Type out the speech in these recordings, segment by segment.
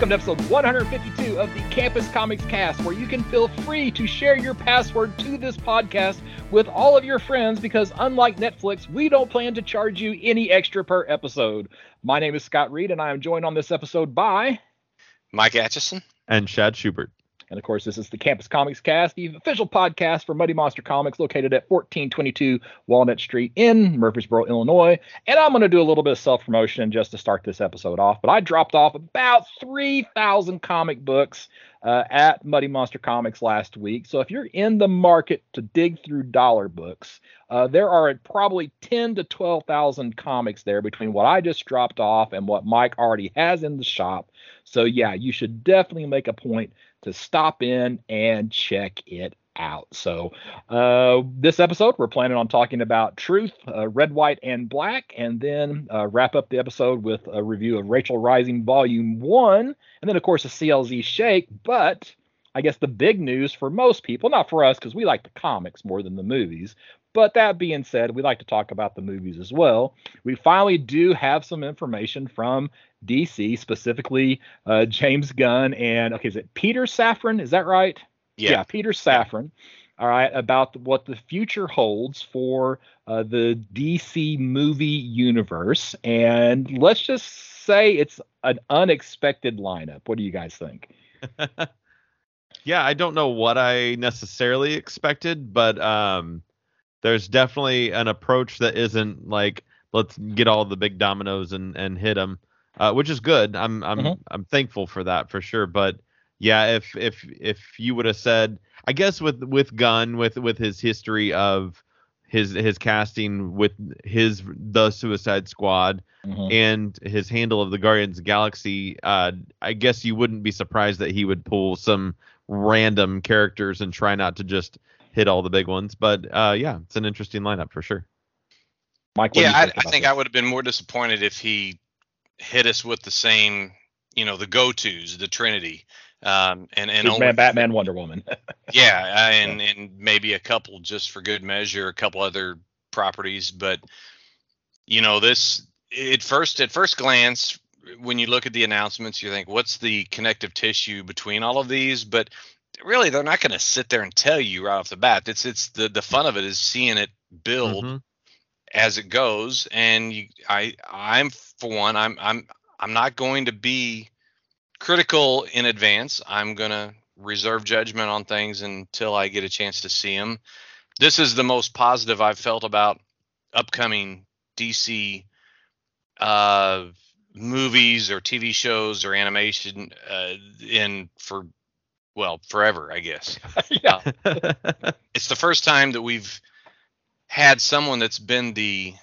Welcome to episode 152 of the Campus Comics Cast, where you can feel free to share your password to this podcast with all of your friends because, unlike Netflix, we don't plan to charge you any extra per episode. My name is Scott Reed, and I am joined on this episode by Mike Atchison and Shad Schubert. And of course, this is the Campus Comics Cast, the official podcast for Muddy Monster Comics, located at 1422 Walnut Street in Murphysboro, Illinois. And I'm going to do a little bit of self promotion just to start this episode off. But I dropped off about 3,000 comic books uh, at Muddy Monster Comics last week. So if you're in the market to dig through dollar books, uh, there are probably 10 to 12,000 comics there between what I just dropped off and what Mike already has in the shop. So yeah, you should definitely make a point to stop in and check it out. So, uh, this episode, we're planning on talking about Truth, uh, Red, White, and Black, and then uh, wrap up the episode with a review of Rachel Rising Volume 1, and then, of course, a CLZ Shake. But I guess the big news for most people, not for us, because we like the comics more than the movies. But that being said, we like to talk about the movies as well. We finally do have some information from DC, specifically uh, James Gunn and okay, is it Peter Safran? Is that right? Yeah, yeah Peter Safran. All right, about what the future holds for uh, the DC movie universe, and let's just say it's an unexpected lineup. What do you guys think? yeah, I don't know what I necessarily expected, but um, there's definitely an approach that isn't like let's get all the big dominoes and and hit them uh, which is good. I'm I'm mm-hmm. I'm thankful for that for sure. But yeah, if if if you would have said, I guess with with Gunn with with his history of his his casting with his the Suicide Squad mm-hmm. and his handle of the Guardians of the Galaxy, uh, I guess you wouldn't be surprised that he would pull some random characters and try not to just hit all the big ones. But uh, yeah, it's an interesting lineup for sure. Mike, yeah, I, I, think this? I would have been more disappointed if he hit us with the same, you know, the go tos, the Trinity, um, and and only, Batman, Wonder Woman. yeah, and and maybe a couple just for good measure, a couple other properties, but you know, this at first at first glance, when you look at the announcements, you think, what's the connective tissue between all of these? But really, they're not going to sit there and tell you right off the bat. It's it's the the fun of it is seeing it build. Mm-hmm as it goes and you, i i'm for one i'm i'm i'm not going to be critical in advance i'm going to reserve judgment on things until i get a chance to see them this is the most positive i've felt about upcoming dc uh, movies or tv shows or animation uh, in for well forever i guess yeah. It's the first time that we've had someone that's been the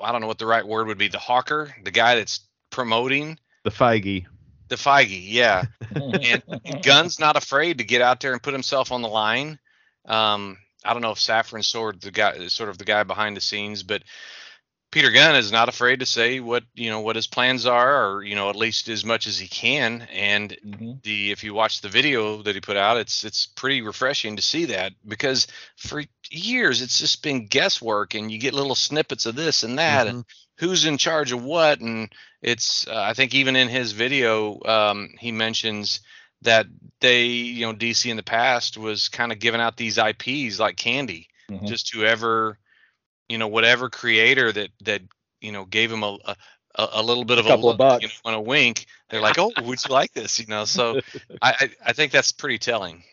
I don't know what the right word would be, the hawker, the guy that's promoting the Feige. The Feige, yeah. and Gunn's not afraid to get out there and put himself on the line. Um, I don't know if Safran's sort of the guy, sort of the guy behind the scenes, but Peter Gunn is not afraid to say what you know what his plans are, or you know at least as much as he can. And mm-hmm. the if you watch the video that he put out, it's it's pretty refreshing to see that because for years it's just been guesswork, and you get little snippets of this and that, mm-hmm. and who's in charge of what, and it's uh, I think even in his video um, he mentions that they you know DC in the past was kind of giving out these IPs like candy, mm-hmm. just whoever you know whatever creator that that you know gave him a, a a, little bit of a couple a, of bucks you know, on a wink. They're like, "Oh, would you like this?" You know, so I, I think that's pretty telling.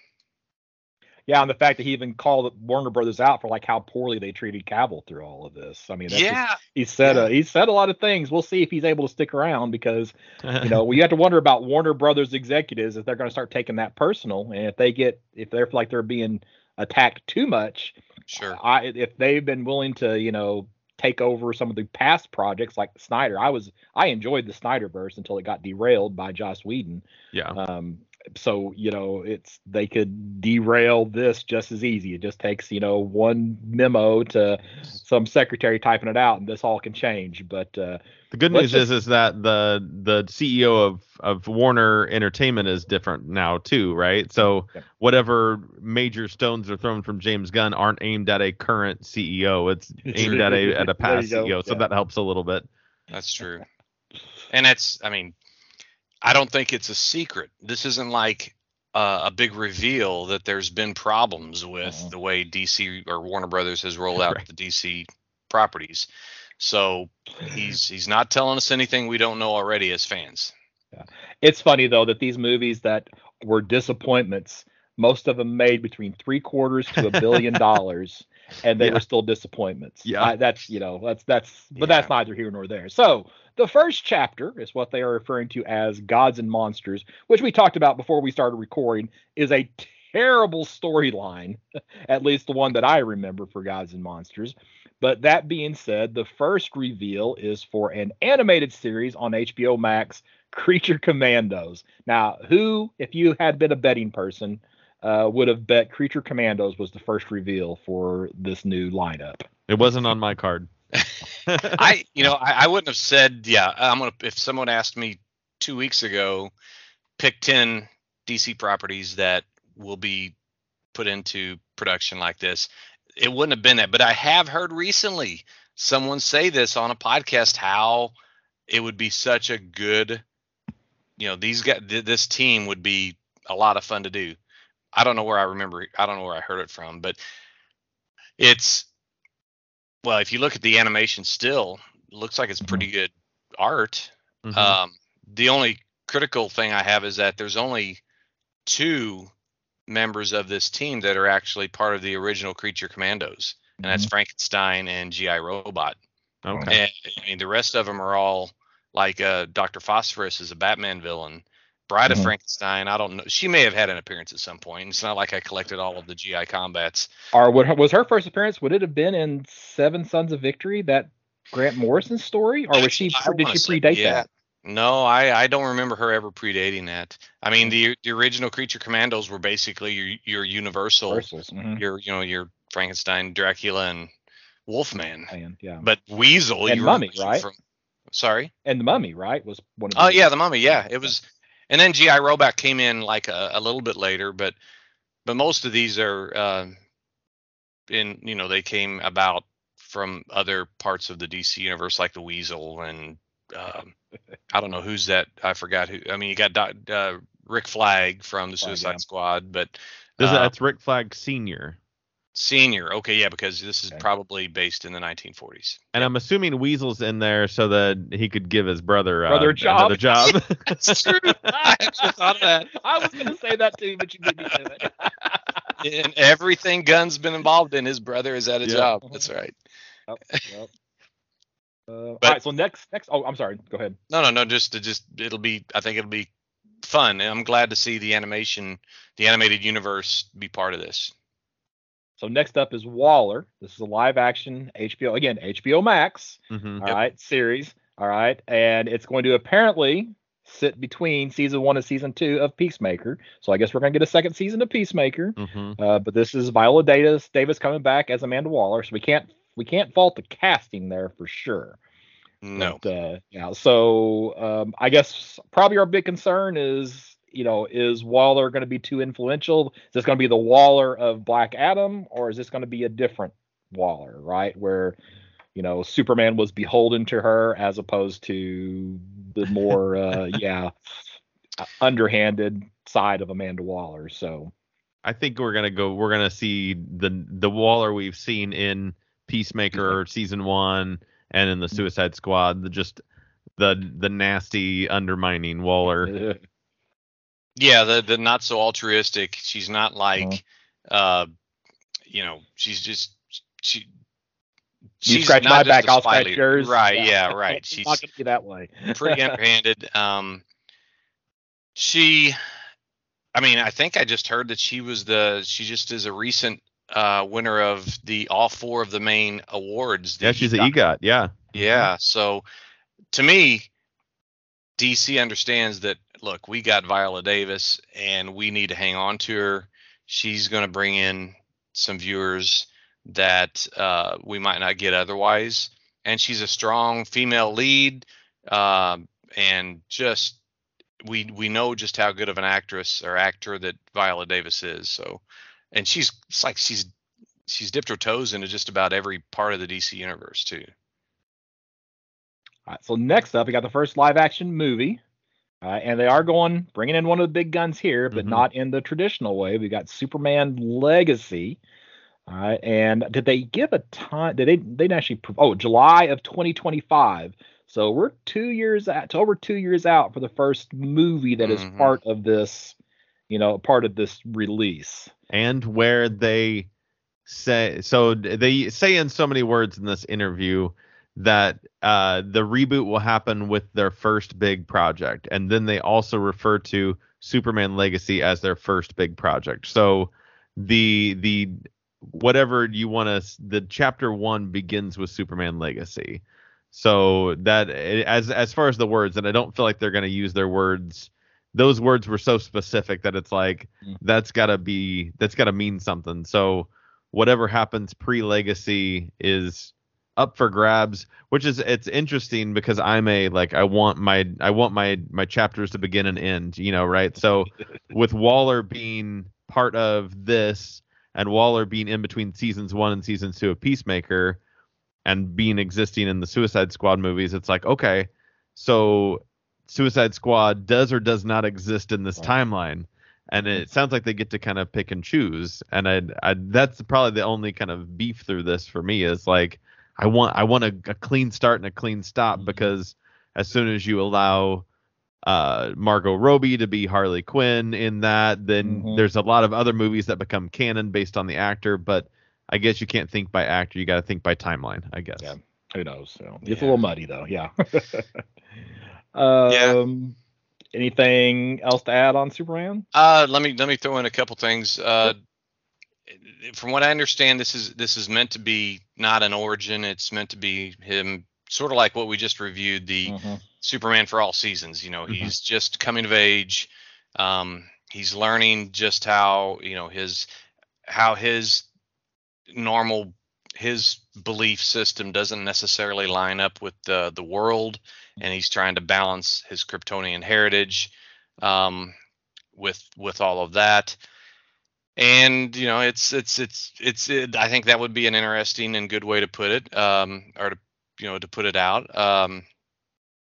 Yeah, and the fact that he even called Warner Brothers out for like how poorly they treated Cavill through all of this. I mean, yeah, just, he said yeah. Uh, he said a lot of things. We'll see if he's able to stick around because you know we have to wonder about Warner Brothers executives if they're going to start taking that personal and if they get if they're like they're being attacked too much Sure. I if they've been willing to, you know, take over some of the past projects like Snyder. I was I enjoyed the Snyderverse until it got derailed by Joss Whedon. Yeah. Um so you know it's they could derail this just as easy. It just takes you know one memo to some secretary typing it out and this all can change. But uh, the good news just, is is that the the ceo of of warner entertainment is different now too right? So yeah. whatever major stones are thrown from james gunn aren't aimed at a current ceo it's aimed at a at a past ceo so yeah. that helps a little bit. That's true. And that's i mean I don't think it's a secret. This isn't like uh, a big reveal that there's been problems with Mhm. the way DC or Warner Brothers has rolled out Right. the DC properties. So he's he's not telling us anything we don't know already as fans. It's funny though that these movies that were disappointments, most of them made between three quarters to a billion dollars, and they Yeah. were still disappointments. Yeah. I, that's you know that's that's but Yeah. that's neither here nor there. So the first chapter is what they are referring to as Gods and Monsters, which we talked about before we started recording, is a terrible storyline, at least the one that I remember for Gods and Monsters. But that being said, the first reveal is for an animated series on HBO Max, Creature Commandos. Now, who, if you had been a betting person, uh, would have bet Creature Commandos was the first reveal for this new lineup? It wasn't on my card. I you know I, I wouldn't have said yeah I'm gonna if someone asked me two weeks ago pick ten DC properties that will be put into production like this it wouldn't have been that but I have heard recently someone say this on a podcast how it would be such a good you know these guys th- this team would be a lot of fun to do I don't know where I remember I don't know where I heard it from but it's well, if you look at the animation still, looks like it's pretty good art. Mhm. Um, the only critical thing I have is that there's only two members of this team that are actually part of the original Creature Commandos, and that's Frankenstein and GI Robot. okay. And I mean, the rest of them are all like uh, Dr. Phosphorus is a Batman villain. Bride Mhm. of Frankenstein, I don't know. She may have had an appearance at some point. It's not like I collected all of the GI combats. Or would, was her first appearance? Would it have been in Seven Sons of Victory, that Grant Morrison story, or was she? Did she say, predate yeah. that? No, I, I don't remember her ever predating that. I mean, the the original Creature Commandos were basically your your Universal, mhm, your you know your Frankenstein, Dracula, and Wolfman. and, yeah, But Weasel, And you Mummy, right? From, sorry. and the Mummy, right, was one of. Oh the- yeah, the Mummy. Yeah, it was. And then GI Robot came in like a, a little bit later, but but most of these are uh, in you know they came about from other parts of the DC universe, like the Weasel and um, I don't know who's that. I forgot who. I mean, you got Doc- uh, Rick Flag from the Flag, Suicide yeah. Squad, but uh, that's Rick Flag Senior, Senior. Okay, yeah, because this is Okay. probably based in the 1940s. and I'm assuming Weasel's in there so that he could give his brother, uh, Brother a job. another job. That's true. I actually thought of that. I was going to say that too, but you beat me to it. In everything Gunn's been involved in, his brother is at a Yeah. job. That's right. Yep, yep. Uh, But- right, so next, next. Oh, I'm sorry. Go ahead. No, no, no. Just to just it'll be. I think it'll be fun, and I'm glad to see the animation, the animated universe, be part of this. So next up is Waller. This is a live action HBO again HBO Max. Mhm. All right, series. All right, and it's going to apparently sit between season one and season two of Peacemaker. So I guess we're gonna get a second season of Peacemaker. Mhm. Uh, but this is Viola Davis Davis coming back as Amanda Waller, so we can't we can't fault the casting there for sure. No. But, uh, yeah. So um, I guess probably our big concern is, you know, is Waller going to be too influential? Is this going to be the Waller of Black Adam, or is this going to be a different Waller, right? Where, you know, Superman was beholden to her as opposed to the more, uh, yeah, underhanded side of Amanda Waller. So I think we're gonna go. We're gonna see the the Waller we've seen in Peacemaker season one and in the Suicide Squad. The just the the nasty undermining Waller. Yeah, the the not so altruistic. She's not like, uh, you know, she's just she. you scratch my back, I'll scratch yours. Right. Yeah. Right. She's not to be that way. pretty underhanded. Um, she, I mean, I think I just heard that she was the she just is a recent uh winner of the all four of the main awards. Yeah, she's an EGOT. EGOT. Yeah. Yeah. So to me, DC understands that look, we got Viola Davis and we need to hang on to her. She's going to bring in some viewers that uh, we might not get otherwise. And she's a strong female lead. Um, and just we we know just how good of an actress or actor that Viola Davis is. So and she's it's like she's she's dipped her toes into just about every part of the DC universe too. All right, so next up, we got the first live action movie. Uh, and they are going bringing in one of the big guns here, but Mhm. not in the traditional way. We got Superman Legacy. Uh, and did they give a time? Did they? They didn't actually. Oh, July of 2025. So we're two years out, to over two years out for the first movie that is Mhm. part of this. You know, part of this release. and where they say so they say in so many words in this interview that uh, the reboot will happen with their first big project and then they also refer to superman legacy as their first big project. So the the whatever you want to the chapter one begins with superman legacy. So that as as far as the words and i don't feel like they're going to use their words those words were so specific that it's like Mm. that's got to be that's got to mean something. So whatever happens pre-legacy is up for grabs which is it's interesting because i'm a like i want my i want my my chapters to begin and end you know right? So with waller being part of this and waller being in between seasons one and seasons two of peacemaker and being existing in the suicide squad movies it's like okay so suicide squad does or does not exist in this timeline. And it sounds like they get to kind of pick and choose. And I, I that's probably the only kind of beef through this for me is like i want i want a, a clean start and a clean stop Mhm. because as soon as you allow uh margot robbie to be harley quinn in that then Mhm. there's a lot of other movies that become canon based on the actor but i guess you can't think by actor you got to think by timeline i guess Yeah. Who knows? So it's a little muddy though. Yeah. um, Anything else to add on Superman? Uh, let me let me throw in a couple things. Uh, from what I understand, this is this is meant to be not an origin. It's meant to be him, sort of like what we just reviewed, the Mhm. Superman for all seasons. You know, Mhm. he's just coming of age. Um, he's learning just how you know his how his normal his belief system doesn't necessarily line up with the the world, and he's trying to balance his Kryptonian heritage um, with with all of that. And you know, it's it's it's it's. It, I think that would be an interesting and good way to put it, um, or to you know to put it out. Um,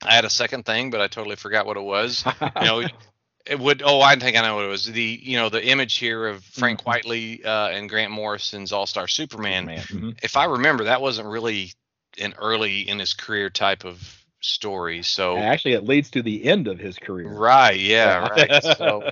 I had a second thing, but I totally forgot what it was. You know, it would. Oh, I think I know what it was. The you know the image here of Frank Mhm. Quitely uh, and Grant Morrison's All Star Superman. Man. mhm. If I remember, that wasn't really an early in his career type of story. So And Actually, it leads to the end of his career. right, yeah, right. So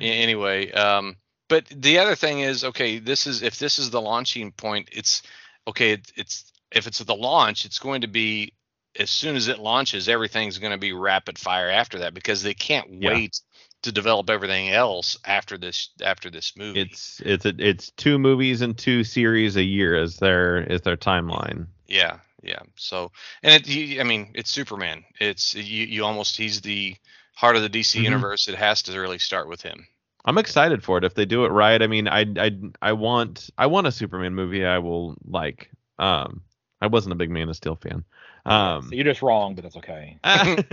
anyway, um, but the other thing is, okay, this is if this is the launching point, it's okay. It, it's if it's the launch, it's going to be as soon as it launches, everything's going to be rapid fire after that because they can't Yeah. wait to develop everything else after this after this movie. it's it's a, it's two movies and two series a year as their is their timeline Yeah, yeah. So, and it, I mean, it's Superman. It's you, you almost he's the heart of the DC Mhm. universe. It has to really start with him. I'm excited for it if they do it right. I mean, I I I want I want a Superman movie I will like. Um, I wasn't a big Man of Steel fan. Um, so you're just wrong, but that's okay. it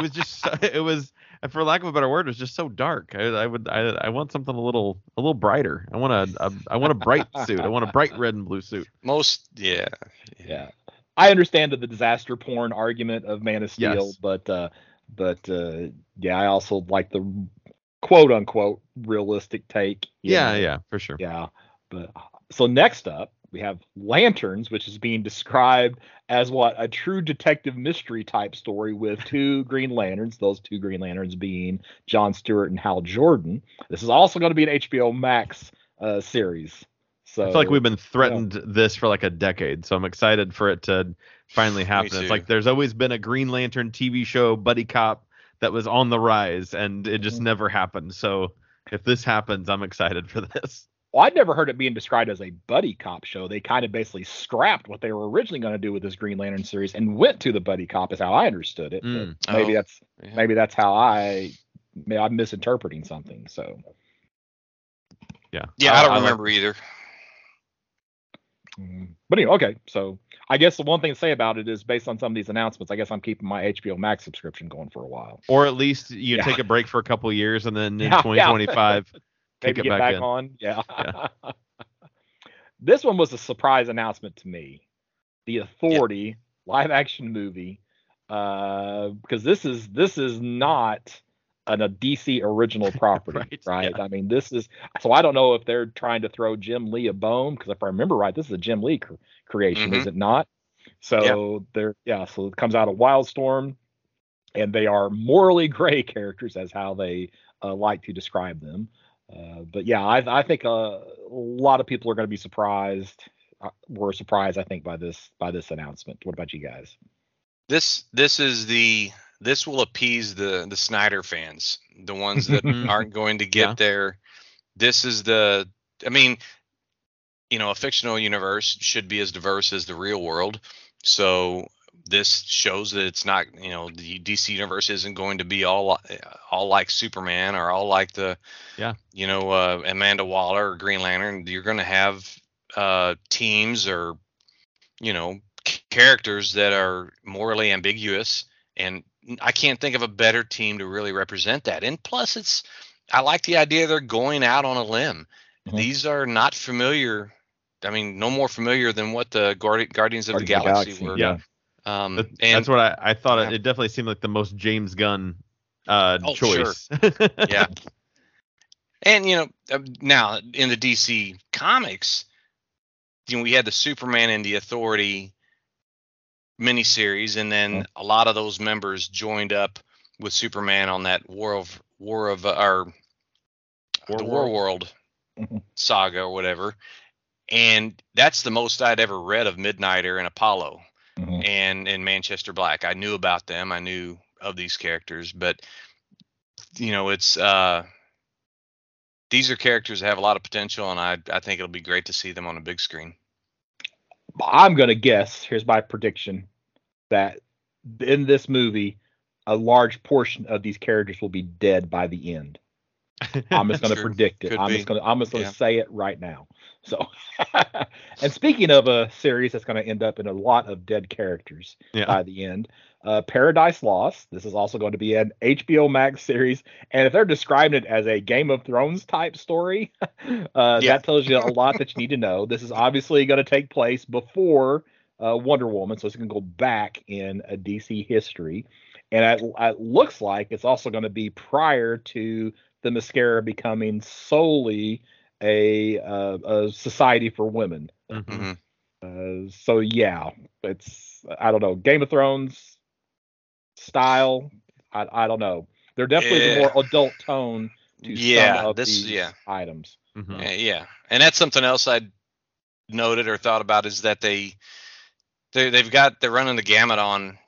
was just it was for lack of a better word, it was just so dark. I, I would I, I want something a little a little brighter. I want a, a I want a bright suit. I want a bright red and blue suit. Most, yeah, yeah. I understand the disaster porn argument of Man of Steel, Yes. but uh, but uh, yeah, I also like the quote unquote realistic take. Yeah, know. yeah, for sure. Yeah. But so next up, we have Lanterns, which is being described as what a true detective mystery type story with two Green Lanterns, those two Green Lanterns being John Stewart and Hal Jordan. This is also going to be an HBO Max uh, series. So I feel like we've been threatened this for like a decade, so I'm excited for it to finally happen. It's like there's always been a Green Lantern TV show, buddy cop, that was on the rise, and it just Mhm. never happened. So if this happens, I'm excited for this. Well, I'd never heard it being described as a buddy cop show. They kind of basically scrapped what they were originally going to do with this Green Lantern series and went to the buddy cop, is how I understood it. But Mm. Maybe Oh, that's yeah. maybe that's how I maybe I'm misinterpreting something. So Yeah. Yeah, I don't like- remember either. Mm. But anyway, okay. So I guess the one thing to say about it is based on some of these announcements, I guess I'm keeping my HBO Max subscription going for a while. Or at least you Yeah. take a break for a couple years, and then in Yeah, yeah. 2025, kick Maybe it back, back, on. Yeah. this one was a surprise announcement to me. The Authority live action movie uh, because this is this is not an, a DC original property, Right, right? yeah. I mean, this is so I don't know if they're trying to throw Jim Lee a bone because if I remember right, this is a Jim Lee creation, Mhm. is it not? So they're yeah, so it comes out of Wildstorm, and they are morally gray characters as how they uh, like to describe them. Uh, but yeah, I, I think uh, a lot of people are going to be surprised. Uh, were surprised, I think, by this by this announcement. What about you guys? This this is the this will appease the the Snyder fans, the ones that aren't going to get Yeah. there. This is the I mean, you know, a fictional universe should be as diverse as the real world. So this shows that it's not, you know, the DC universe isn't going to be all all like Superman or all like the Yeah. you know, uh, Amanda Waller or Green Lantern. You're going to have uh teams or you know, characters that are morally ambiguous and I can't think of a better team to really represent that. And plus it's I like the idea they're going out on a limb. Mhm. These are not familiar I mean, no more familiar than what the Guardi- Guardians of the Guardians Galaxy, were. Yeah. Um, That- and that's what I, I thought. yeah. It, it definitely seemed like the most James Gunn uh, Oh, sure. choice. yeah. And you know, uh, now in the DC comics, you know, we had the Superman and the Authority miniseries, and then a lot of those members joined up with Superman on that War of War of uh, or the War World Mhm. saga or whatever. And that's the most I'd ever read of Midnighter and Apollo Mhm. and and Manchester Black. I knew about them. I knew of these characters, but you know, it's uh these are characters that have a lot of potential and I I think it'll be great to see them on a big screen. I'm gonna guess. Here's my prediction that in this movie, a large portion of these characters will be dead by the end. I'm just gonna True. predict it. Could I'm be. just gonna I'm just gonna Yeah. say it right now. So, and speaking of a series that's gonna end up in a lot of dead characters Yeah. by the end, uh, Paradise Lost. This is also going to be an HBO Max series, and if they're describing it as a Game of Thrones type story, uh, Yeah. that tells you a lot that you need to know. This is obviously going to take place before uh, Wonder Woman, so it's going to go back in a DC history, and it, it looks like it's also going to be prior to Themyscira becoming solely a, uh, a society for women. Mhm. Mhm. Uh, so yeah, it's I don't know Game of Thrones style. I I don't know. They're definitely Yeah. the more adult tone to Yeah, some of this- these yeah. items. Mhm. Uh, yeah, and that's something else I noted or thought about is that they they they've got they're running the gamut on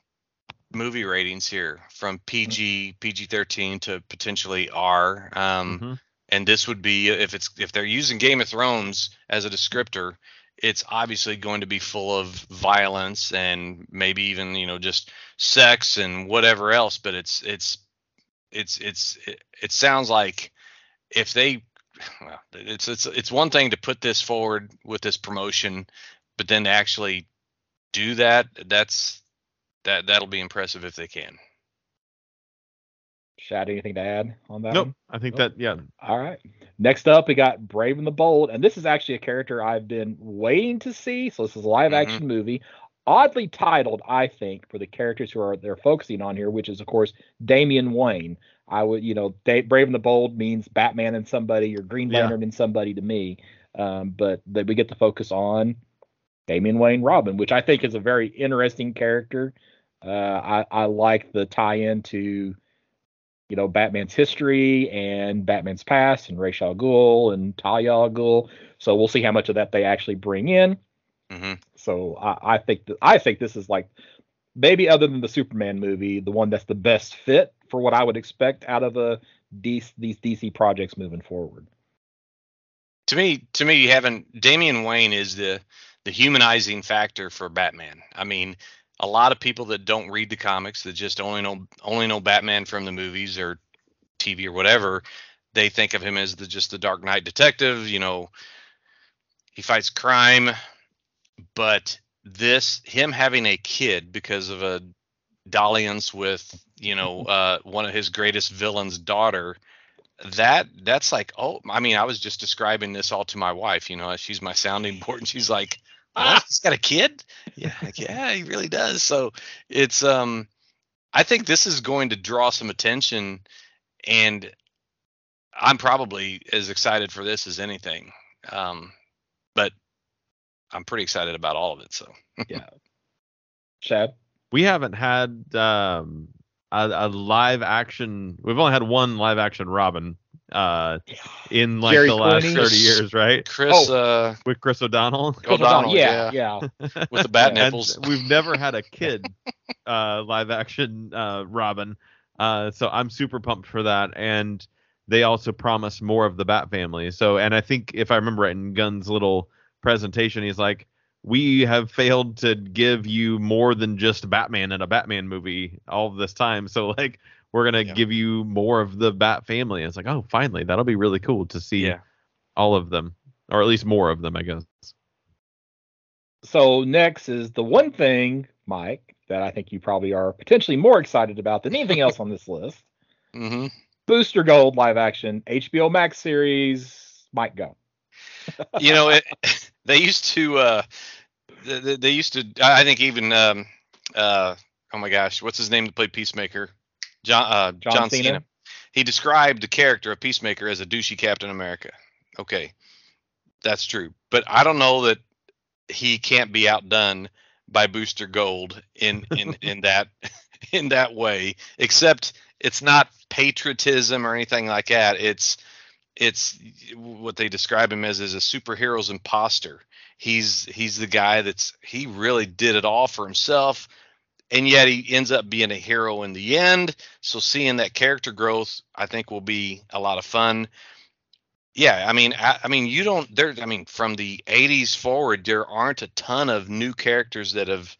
movie ratings here from PG PG thirteen to potentially R. Um, Mhm. And this would be if it's if they're using Game of Thrones as a descriptor, it's obviously going to be full of violence and maybe even you know just sex and whatever else. But it's it's it's it's it, it sounds like if they well, it's it's it's one thing to put this forward with this promotion, but then to actually do that, that's that that'll be impressive if they can. Shad, anything to add on that? Nope. one? I think Nope. that yeah. All right. Next up, we got Brave and the Bold, and this is actually a character I've been waiting to see. So this is a live action movie, oddly titled, I think, for the characters who are they're focusing on here, which is of course Damian Wayne. I would, you know, Da- Brave and the Bold means Batman and somebody or Green Yeah. Lantern and somebody to me, um, but that we get to focus on Damian Wayne Robin, which I think is a very interesting character. Uh, I, I like the tie-in to you know, Batman's history and Batman's past and Ra's al Ghul and Talia al Ghul. So we'll see how much of that they actually bring in. hmm So I, I think that I think this is like maybe other than the Superman movie, the one that's the best fit for what I would expect out of a DC, these DC projects moving forward. To me, to me, having Damian Wayne is the the humanizing factor for Batman. I mean, a lot of people that don't read the comics that just only know only know Batman from the movies or TV or whatever, they think of him as the just the Dark Knight detective. You know, he fights crime, but this him having a kid because of a dalliance with you know uh, one of his greatest villains' daughter. That that's like oh I mean I was just describing this all to my wife you know she's my sounding board and she's like what? he's got a kid yeah like, yeah he really does so it's um I think this is going to draw some attention, and I'm probably as excited for this as anything. Um, but I'm pretty excited about all of it. So yeah, Shad. We haven't had um, a, a, live action. We've only had one live action Robin uh, in like Jerry the last Clooney. 30 years, right? Chris, oh, uh, with Chris O'Donnell. Chris O'Donnell, yeah, yeah, yeah. with the bat nipples. we've never had a kid uh, live action uh, Robin, uh, so I'm super pumped for that. And they also promise more of the Bat family. So, and I think if I remember right in Gunn's little presentation, he's like, we have failed to give you more than just Batman in a Batman movie all this time. So like we're gonna yeah. give you more of the Bat family. And it's like, oh, finally, that'll be really cool to see yeah. all of them, or at least more of them, I guess. So next is the one thing, Mike, that I think you probably are potentially more excited about than anything else on this list. Mm-hmm. Booster Gold live action HBO Max series might go. you know, it, they used to. Uh, they, they, used to. I think even. Um, uh, oh my gosh, what's his name to play Peacemaker? John. Uh, John, John Cena. Cena. He described the character of Peacemaker as a douchey Captain America. Okay, that's true, but I don't know that he can't be outdone by Booster Gold in in in that in that way. Except it's not patriotism or anything like that. It's it's what they describe him as is a superhero's imposter. He's he's the guy that's he really did it all for himself, and yet he ends up being a hero in the end. So seeing that character growth, I think, will be a lot of fun. Yeah, I mean, I, I mean, you don't there. I mean, from the '80s forward, there aren't a ton of new characters that have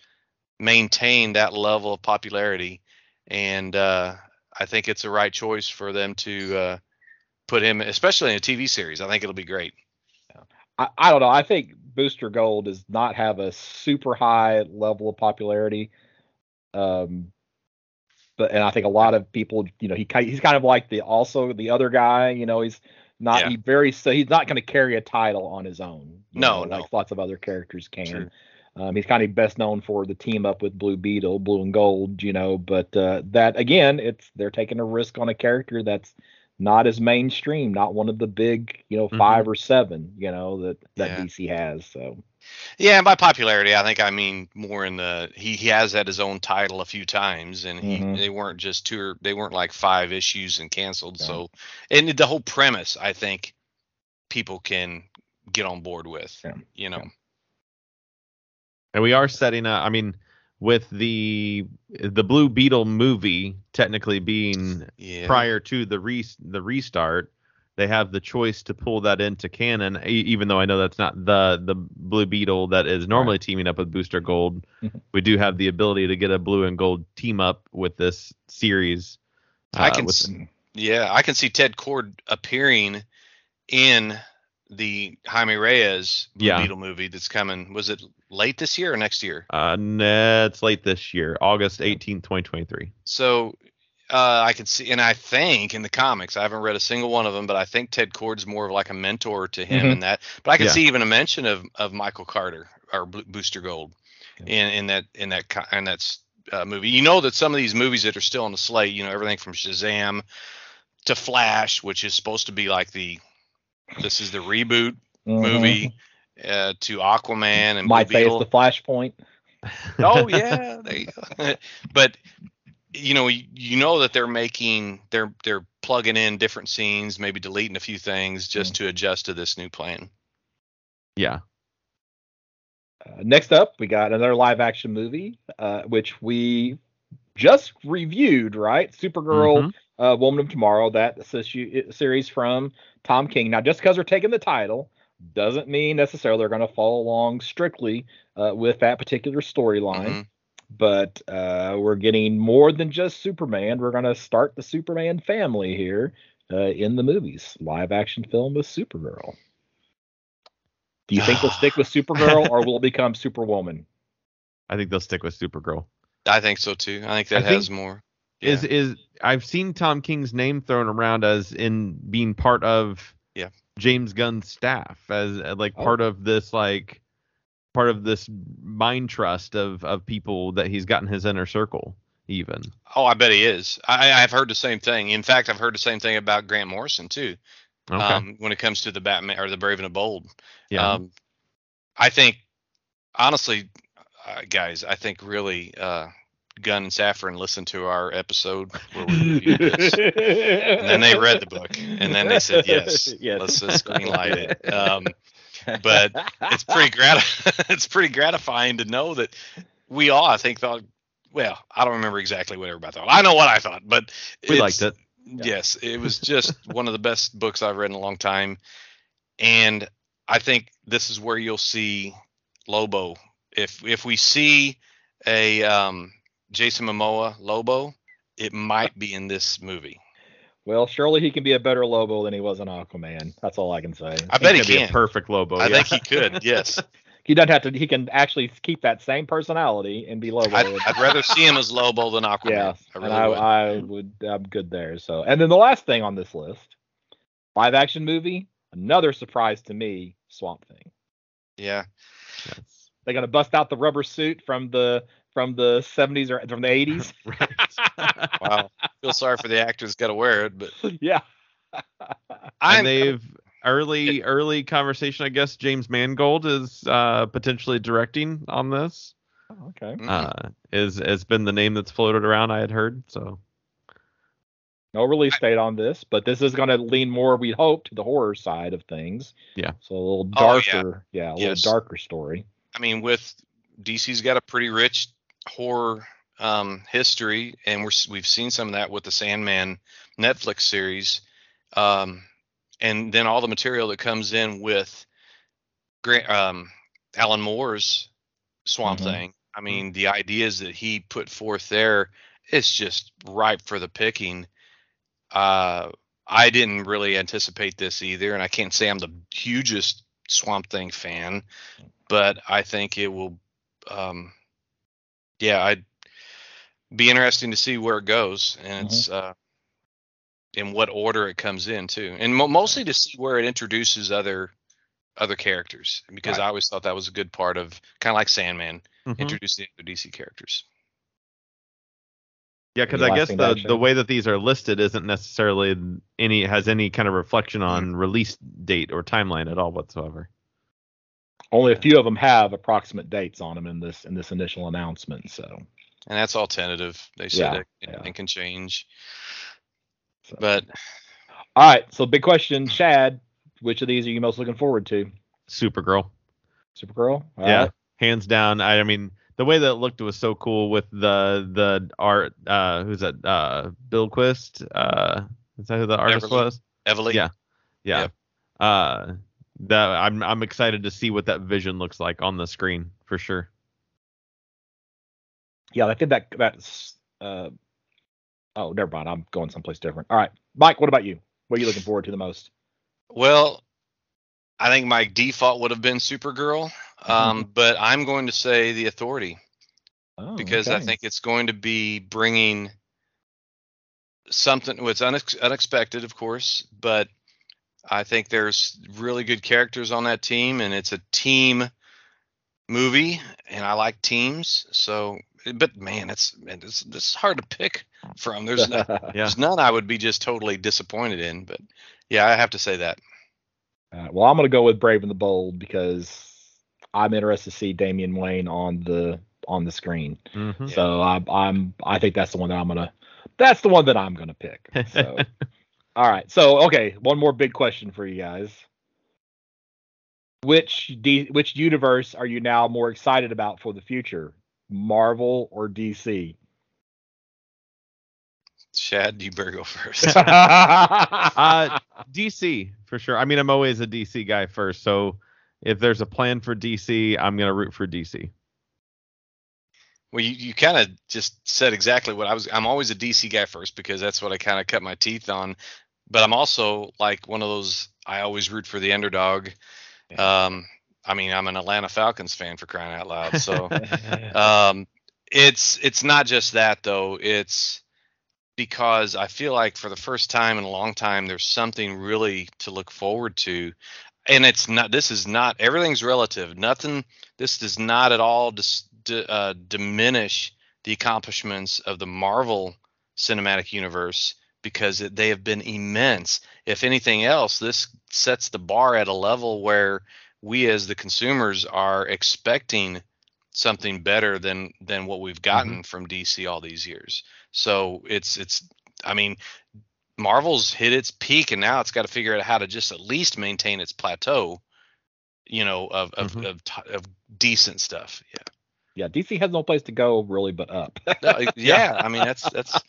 maintained that level of popularity, and uh, I think it's the right choice for them to uh, put him, especially in a TV series. I think it'll be great. I, I don't know. I think Booster Gold does not have a super high level of popularity. Um, but and I think a lot of people, you know, he he's kind of like the also the other guy. You know, he's not yeah. he very so he's not going to carry a title on his own. No, know, no, like lots of other characters can. Um, he's kind of best known for the team up with Blue Beetle, Blue and Gold, you know. But uh, that again, it's they're taking a risk on a character that's not as mainstream, not one of the big, you know, 5 mm-hmm. or seven, you know, that that yeah. DC has. So. Yeah, and by popularity, I think I mean more in the he, he has had his own title a few times, and he mm-hmm. they weren't just two or they weren't like five issues and canceled. Yeah. So, and the whole premise, I think people can get on board with. Yeah. You know. And we are setting up. I mean, with the the Blue Beetle movie technically being yeah. prior to the re, the restart, they have the choice to pull that into canon. Even though I know that's not the the Blue Beetle that is normally right. teaming up with Booster Gold, mm-hmm. we do have the ability to get a Blue and Gold team up with this series. Uh, I can, with, yeah, I can see Ted Kord appearing in the Jaime Reyes Blue yeah. Beetle movie that's coming. Was it late this year or next year? Uh, nah, it's late this year, August 18th, 2023. So uh, I could see, and I think in the comics, I haven't read a single one of them, but I think Ted Kord's more of like a mentor to him mm-hmm. in that. But I could yeah. see even a mention of of Michael Carter or Booster Gold in in that in that in that uh, movie. You know that some of these movies that are still on the slate, you know, everything from Shazam to Flash, which is supposed to be like the this is the reboot mm-hmm. movie uh, to Aquaman and might say it's the Flashpoint. oh yeah, there you go. but you know, you, you, know that they're making they're they're plugging in different scenes, maybe deleting a few things just mm-hmm. to adjust to this new plan. Yeah. Uh, next up, we got another live action movie, uh, which we just reviewed, right? Supergirl, mm-hmm. uh, Woman of Tomorrow, that series from Tom King. Now, just because they're taking the title doesn't mean necessarily they're going to follow along strictly uh, with that particular storyline. Mm-hmm. But uh, we're getting more than just Superman. We're going to start the Superman family here uh, in the movies. Live action film with Supergirl. Do you think they'll stick with Supergirl or will it become Superwoman? I think they'll stick with Supergirl. I think so too. I think that I has think more. Yeah. Is is I've seen Tom King's name thrown around as in being part of yeah James Gunn's staff as uh, like oh. part of this like part of this mind trust of of people that he's got in his inner circle. even. Oh, I bet he is. I, I've heard the same thing. In fact, I've heard the same thing about Grant Morrison too. Okay. Um, when it comes to the Batman or the Brave and the Bold. yeah. Um, I think, honestly, uh, guys, I think really, uh, Gunn and Safran listened to our episode where we reviewed this, and then they read the book, and then they said, "Yes, Yes. let's just greenlight it." Um, but it's pretty grat- it's pretty gratifying to know that we all, I think, thought. Well, I don't remember exactly what everybody thought. I know what I thought, but we liked it. Yes, it was just one of the best books I've read in a long time, and I think this is where you'll see Lobo. If if we see a um, Jason Momoa Lobo, it might be in this movie. Well, surely he can be a better Lobo than he was in Aquaman. That's all I can say. I bet he He's gonna be a can. perfect Lobo. I yeah. think he could. Yes, He doesn't have to. He can actually keep that same personality and be Lobo. I'd, I'd rather see him as Lobo than Aquaman. yeah, I and I, would. I would. I'm good there. So, and then the last thing on this list, live action movie. Another surprise to me, Swamp Thing. yeah, They're gonna bust out the rubber suit from the from the 70s or from the 80s. Right. wow. Feel sorry for the actors got to wear it, but yeah. I'm and they've early early conversation. I guess James Mangold is uh, potentially directing on this. Oh, okay. Mhm. Uh, is has been the name that's floated around. I had heard so. No release date on this, but this is going to lean more, we hope, to the horror side of things. Yeah. So a little Oh, yeah. darker, yeah, a Yes. little darker story. I mean, with DC's got a pretty rich horror um, history, and we're we've seen some of that with the Sandman Netflix series, um, and then all the material that comes in with Grant, um, Alan Moore's Swamp Mhm. Thing. I mean, the ideas that he put forth there, it's just ripe for the picking. Uh, I didn't really anticipate this either, and I can't say I'm the hugest Swamp Thing fan, but I think it will. Um, yeah, I'd be interesting to see where it goes, and it's uh, in what order it comes in too, and mo- mostly to see where it introduces other other characters, because Right. I always thought that was a good part of kind of like Sandman, Mhm. introducing the DC characters. Yeah, because I guess the add, the way that these are listed isn't necessarily any has any kind of reflection on release date or timeline at all whatsoever. Only a few of them have approximate dates on them in this in this initial announcement. So, And that's all tentative. They said Yeah, it, yeah. it can change, so. but all right. So, big question, Shad. Which of these are you most looking forward to? Supergirl. Supergirl. All yeah, right. hands down. I, I mean, the way that it looked was so cool with the the art. Uh, who's that? Uh, Bilquis. Uh, is that who the artist Evely. was? Evelyn, Yeah. Yeah. Uh, that I'm I'm excited to see what that vision looks like on the screen for sure. Yeah, I think that that's. Uh, oh, never mind. I'm going someplace different. All right, Mike. What about you? What are you looking forward to the most? Well, I think my default would have been Supergirl, um, but I'm going to say The Authority Oh, because I think it's going to be bringing something. Well, it's unex- unexpected, of course, but I think there's really good characters on that team, and it's a team movie, and I like teams. So, but man, it's man, it's, it's hard to pick from. There's no, Yeah. there's none I would be just totally disappointed in, but yeah, I have to say that. Uh, well, I'm going to go with Brave and the Bold because I'm interested to see Damian Wayne on the on the screen. Mhm. So I'm, I'm I think that's the one that I'm gonna that's the one that I'm gonna pick. So all right. So okay, one more big question for you guys. Which D, which universe are you now more excited about for the future? Marvel or DC? Shad, you better go first. uh, DC for sure. I mean, I'm always a DC guy first. So if there's a plan for DC, I'm gonna root for DC. Well, you, you kind of just said exactly what I was. I'm always a DC guy first because that's what I kind of cut my teeth on. But I'm also like one of those. I always root for the underdog. Um, I mean, I'm an Atlanta Falcons fan for crying out loud. So um, it's it's not just that though. It's because I feel like for the first time in a long time, there's something really to look forward to. And it's not. This is not. Everything's relative. Nothing. This does not at all dis, d- uh, diminish the accomplishments of the Marvel Cinematic Universe because they have been immense. If anything else, this sets the bar at a level where we as the consumers are expecting something better than than what we've gotten mm-hmm. from DC all these years. So it's it's I mean Marvel's hit its peak and now it's got to figure out how to just at least maintain its plateau, you know, of of mm-hmm. of, of, decent stuff. Yeah. Yeah, DC has no place to go really but up. no, yeah, I mean that's that's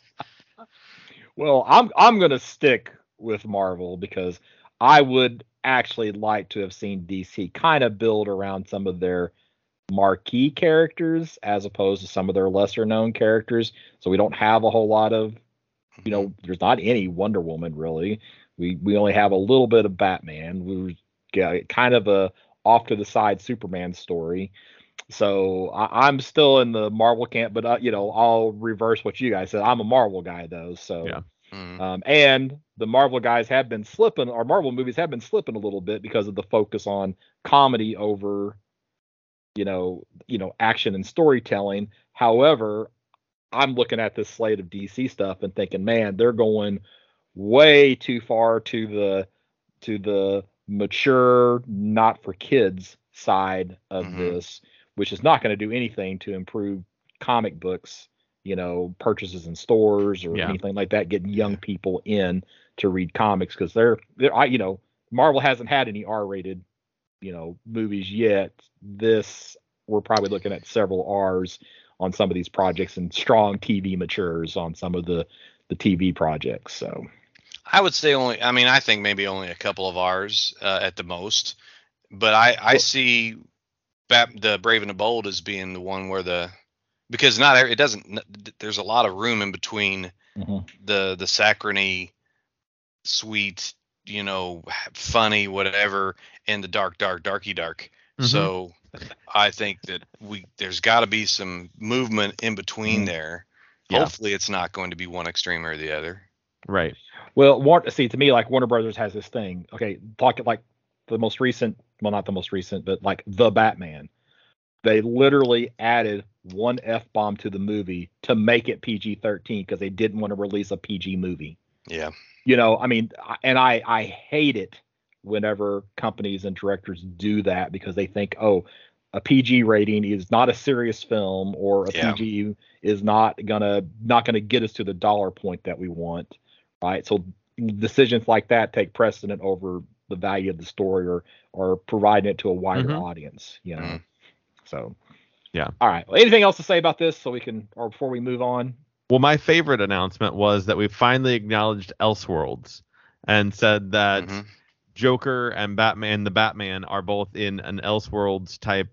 Well, I'm I'm going to stick with Marvel because I would actually like to have seen DC kind of build around some of their marquee characters as opposed to some of their lesser known characters. So we don't have a whole lot of, you know, mm-hmm. there's not any Wonder Woman really. We we only have a little bit of Batman. We get kind of a off to the side Superman story. So I, am still in the Marvel camp, but uh, you know I'll reverse what you guys said. I'm a Marvel guy though, so yeah. Mm-hmm. Um, and the Marvel guys have been slipping, or Marvel movies have been slipping a little bit because of the focus on comedy over you know, you know, action and storytelling. However, I'm looking at this slate of DC stuff and thinking, man, they're going way too far to the to the mature, not for kids side of mm-hmm. this, which is not going to do anything to improve comic books, you know, purchases in stores or yeah. anything like that, getting young people in to read comics because they're, they're, I, you know, Marvel hasn't had any R-rated you know movies yet. This we're probably looking at several R's on some of these projects and strong TV matures on some of the the TV projects. So I would say only. I mean, I think maybe only a couple of R's uh, at the most. But I I well, see Bat, the Brave and the Bold as being the one where the because not it doesn't. There's a lot of room in between mm-hmm. the the saccharine, sweet you know, funny, whatever, and the dark, dark, darky, dark. Mm-hmm. So I think that we there's got to be some movement in between mm-hmm. there. Yeah. Hopefully, it's not going to be one extreme or the other. Right. Well, Warner, see, to me, like Warner Brothers has this thing. Okay, talk like the most recent, well, not the most recent, but like the Batman. They literally added one f bomb to the movie to make it PG 13 because they didn't want to release a PG movie. Yeah you know, I mean, and I I hate it whenever companies and directors do that because they think, oh, a PG rating is not a serious film or a yeah. PG is not gonna not gonna get us to the dollar point that we want, right? So decisions like that take precedent over the value of the story or or providing it to a wider mm-hmm. audience, you know. Mm. So yeah. All right. Well, anything else to say about this so we can or before we move on? Well, my favorite announcement was that we finally acknowledged Elseworlds and said that mm-hmm. Joker and Batman, the Batman, are both in an Elseworlds type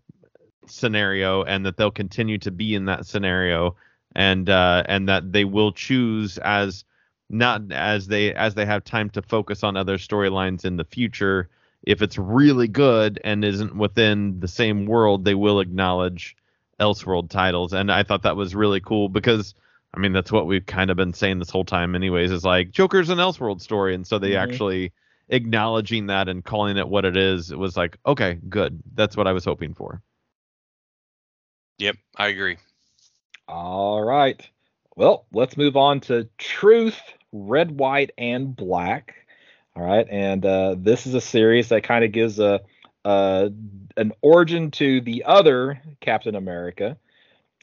scenario, and that they'll continue to be in that scenario, and uh, and that they will choose as not as they as they have time to focus on other storylines in the future. If it's really good and isn't within the same world, they will acknowledge Elseworld titles, and I thought that was really cool because I mean, that's what we've kind of been saying this whole time, anyways. Is like Joker's an Elseworld story, and so they mm-hmm. actually acknowledging that and calling it what it is. It was like, okay, good. That's what I was hoping for. Yep, I agree. All right. Well, let's move on to Truth, Red, White, and Black. All right, and uh, this is a series that kind of gives a, a an origin to the other Captain America.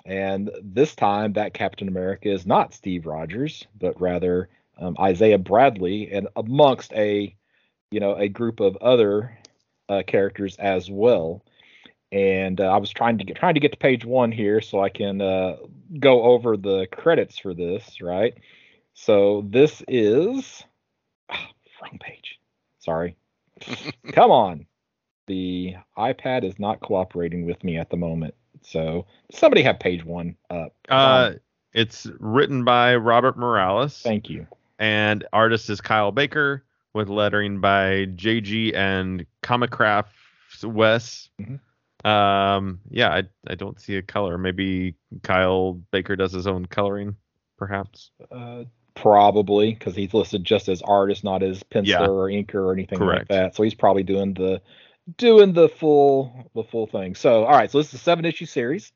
And this time, that Captain America is not Steve Rogers, but rather um, Isaiah Bradley, and amongst a, you know, a group of other uh, characters as well. And uh, I was trying to get trying to get to page one here so I can uh, go over the credits for this, right? So this is oh, wrong page. Sorry. Come on. The iPad is not cooperating with me at the moment. So somebody have page one up. Uh, it's written by Robert Morales. Thank you. And artist is Kyle Baker with lettering by JG and Comicraft Wes. Mm-hmm. Um, yeah, I I don't see a color. Maybe Kyle Baker does his own coloring, perhaps. Uh, probably because he's listed just as artist, not as penciler yeah. or inker or anything Correct. like that. So he's probably doing the doing the full the full thing. So all right, so this is a seven issue series,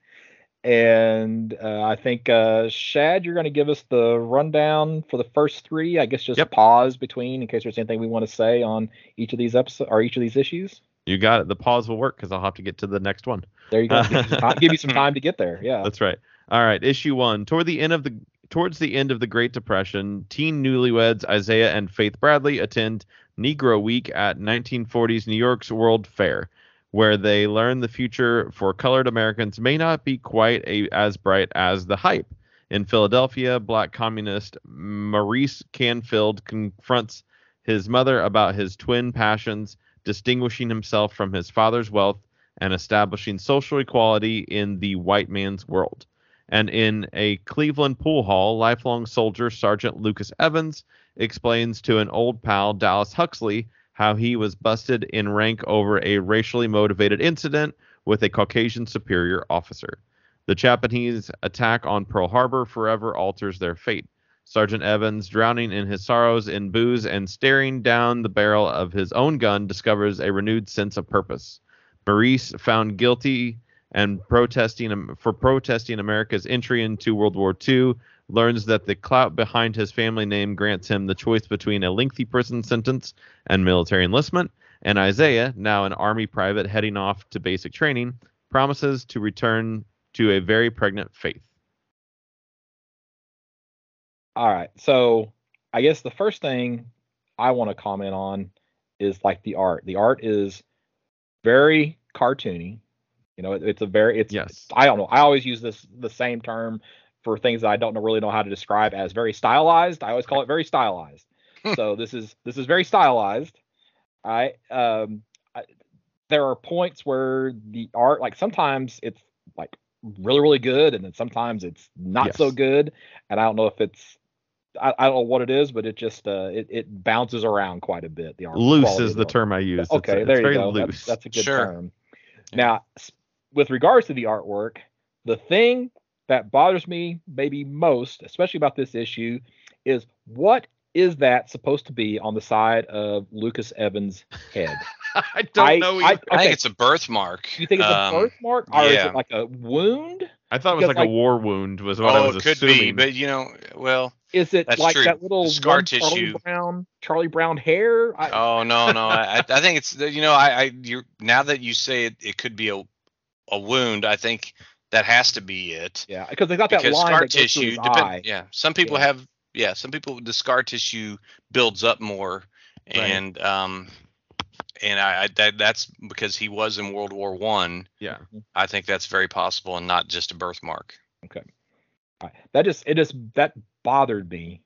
and uh, I think uh, Shad, you're going to give us the rundown for the first three. I guess just Yep. pause between in case there's anything we want to say on each of these episodes or each of these issues. You got it. The pause will work because I'll have to get to the next one. There you go. give, you some time, give you some time to get there. Yeah. That's right. All right, issue one. Toward the end of the towards the end of the Great Depression, teen newlyweds Isaiah and Faith Bradley attend Negro Week at 1940s New York's World Fair, where they learn the future for colored Americans may not be quite a, as bright as the hype. In Philadelphia, black communist Maurice Canfield confronts his mother about his twin passions, distinguishing himself from his father's wealth and establishing social equality in the white man's world. And in a Cleveland pool hall, lifelong soldier Sergeant Lucas Evans explains to an old pal, Dallas Huxley, how he was busted in rank over a racially motivated incident with a Caucasian superior officer. The Japanese attack on Pearl Harbor forever alters their fate. Sergeant Evans, drowning in his sorrows in booze and staring down the barrel of his own gun, discovers a renewed sense of purpose. Maurice, found guilty and protesting um, for protesting America's entry into World War II, learns that the clout behind his family name grants him the choice between a lengthy prison sentence and military enlistment. And Isaiah, now an army private heading off to basic training, promises to return to a very pregnant faith. All right. So I guess the first thing I want to comment on is like the art. The art is very cartoony. You know, it, it's a very it's Yes. I don't know. I always use this the same term for things that I don't know, really know how to describe as very stylized. I always call it very stylized. so this is this is very stylized. I um I, there are points where the art like sometimes it's like really really good and then sometimes it's not so good and I don't know if it's I, I don't know what it is, but it just uh it, it bounces around quite a bit. The art Loose is of the term I use. Okay, it's, there you very go. loose. That's, that's a good Sure. term. Now, with regards to the artwork, the thing that bothers me maybe most, especially about this issue, is what is that supposed to be on the side of Lucas Evans' head? I don't I- know. I- either. I think it's a birthmark. You think it's Um, a birthmark or is it like a wound? I thought it was because, like, like- a war wound was what I Oh, was it could assuming. be, but you know, well, Is it That's like true. that little The scar one Charlie tissue. Brown, Charlie Brown hair? I, oh no, no, I, I think it's you know, I, I, you now that you say it, it could be a, a wound. I think that has to be it yeah, because they got that because line scar tissue, depend, yeah, some people Yeah. have, yeah, some people the scar tissue builds up more, Right. and um, and I, I that, that's because he was in World War One. yeah. I think that's very possible and not just a birthmark. All right. That just it just that bothered me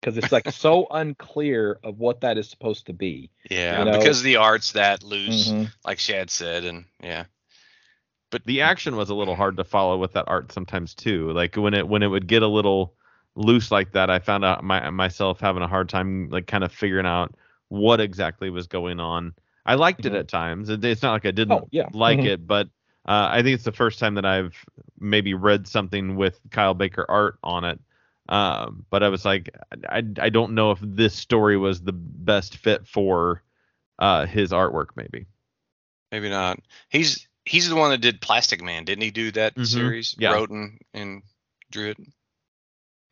because it's like so unclear of what that is supposed to be. Yeah, You know- because the art's that loose, Mhm. like Shad said, and yeah. But the action was a little hard to follow with that art sometimes too. Like when it when it would get a little loose like that, I found out my myself having a hard time like kind of figuring out what exactly was going on. I liked it Mhm. at times. It's not like I didn't Oh yeah, like Mhm. it, but uh, I think it's the first time that I've maybe read something with Kyle Baker art on it. Um, but I was like, I, I don't know if this story was the best fit for uh, his artwork, maybe. Maybe not. He's he's the one that did Plastic Man, didn't he? Do that Mhm. series? Yeah. Wrote and, and drew it.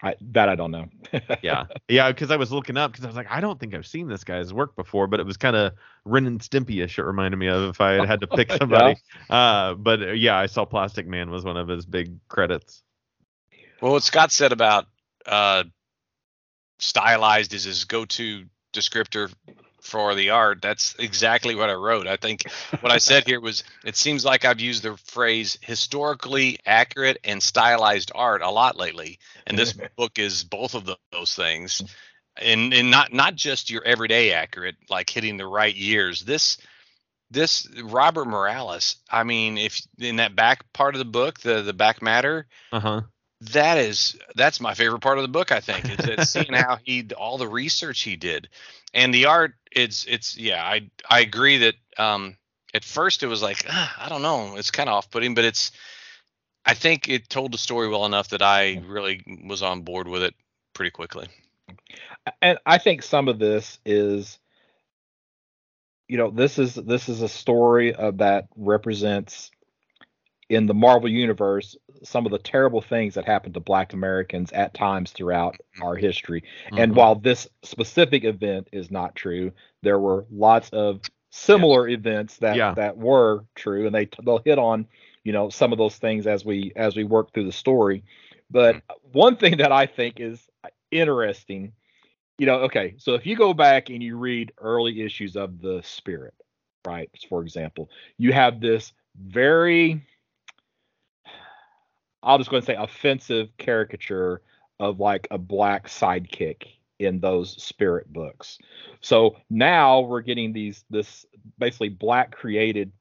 I, that I don't know. yeah yeah because i was looking up because i was like i don't think i've seen this guy's work before but it was kind of ren and stimpy-ish it reminded me of if i had had to pick Yeah. somebody uh but uh, yeah i saw plastic man was one of his big credits Well, what Scott said about uh, stylized is his go-to descriptor for the art. That's exactly what I wrote. I think what I said here was it seems like I've used the phrase historically accurate and stylized art a lot lately, and this book is both of those things. And and not not just your everyday accurate, like hitting the right years. This this Robert Morales. I mean, if in that back part of the book, the the back matter, uh-huh that is that's my favorite part of the book i think is that seeing how he all the research he did and the art it's it's yeah i i agree that um at first it was like ah, i don't know it's kind of off-putting but it's i think it told the story well enough that i really was on board with it pretty quickly. And I think some of this is, you know, this is this is a story of that represents, in the Marvel universe some of the terrible things that happened to Black Americans at times throughout our history. And Mhm. while this specific event is not true, there were lots of similar events that Yeah. that were true, and they they'll hit on you know some of those things as we as we work through the story. But one thing that I think is interesting, you know, okay, so if you go back and you read early issues of the Spirit, right? For example, you have this very I'll just go and say offensive caricature of like a black sidekick in those spirit books. So now we're getting these this basically black created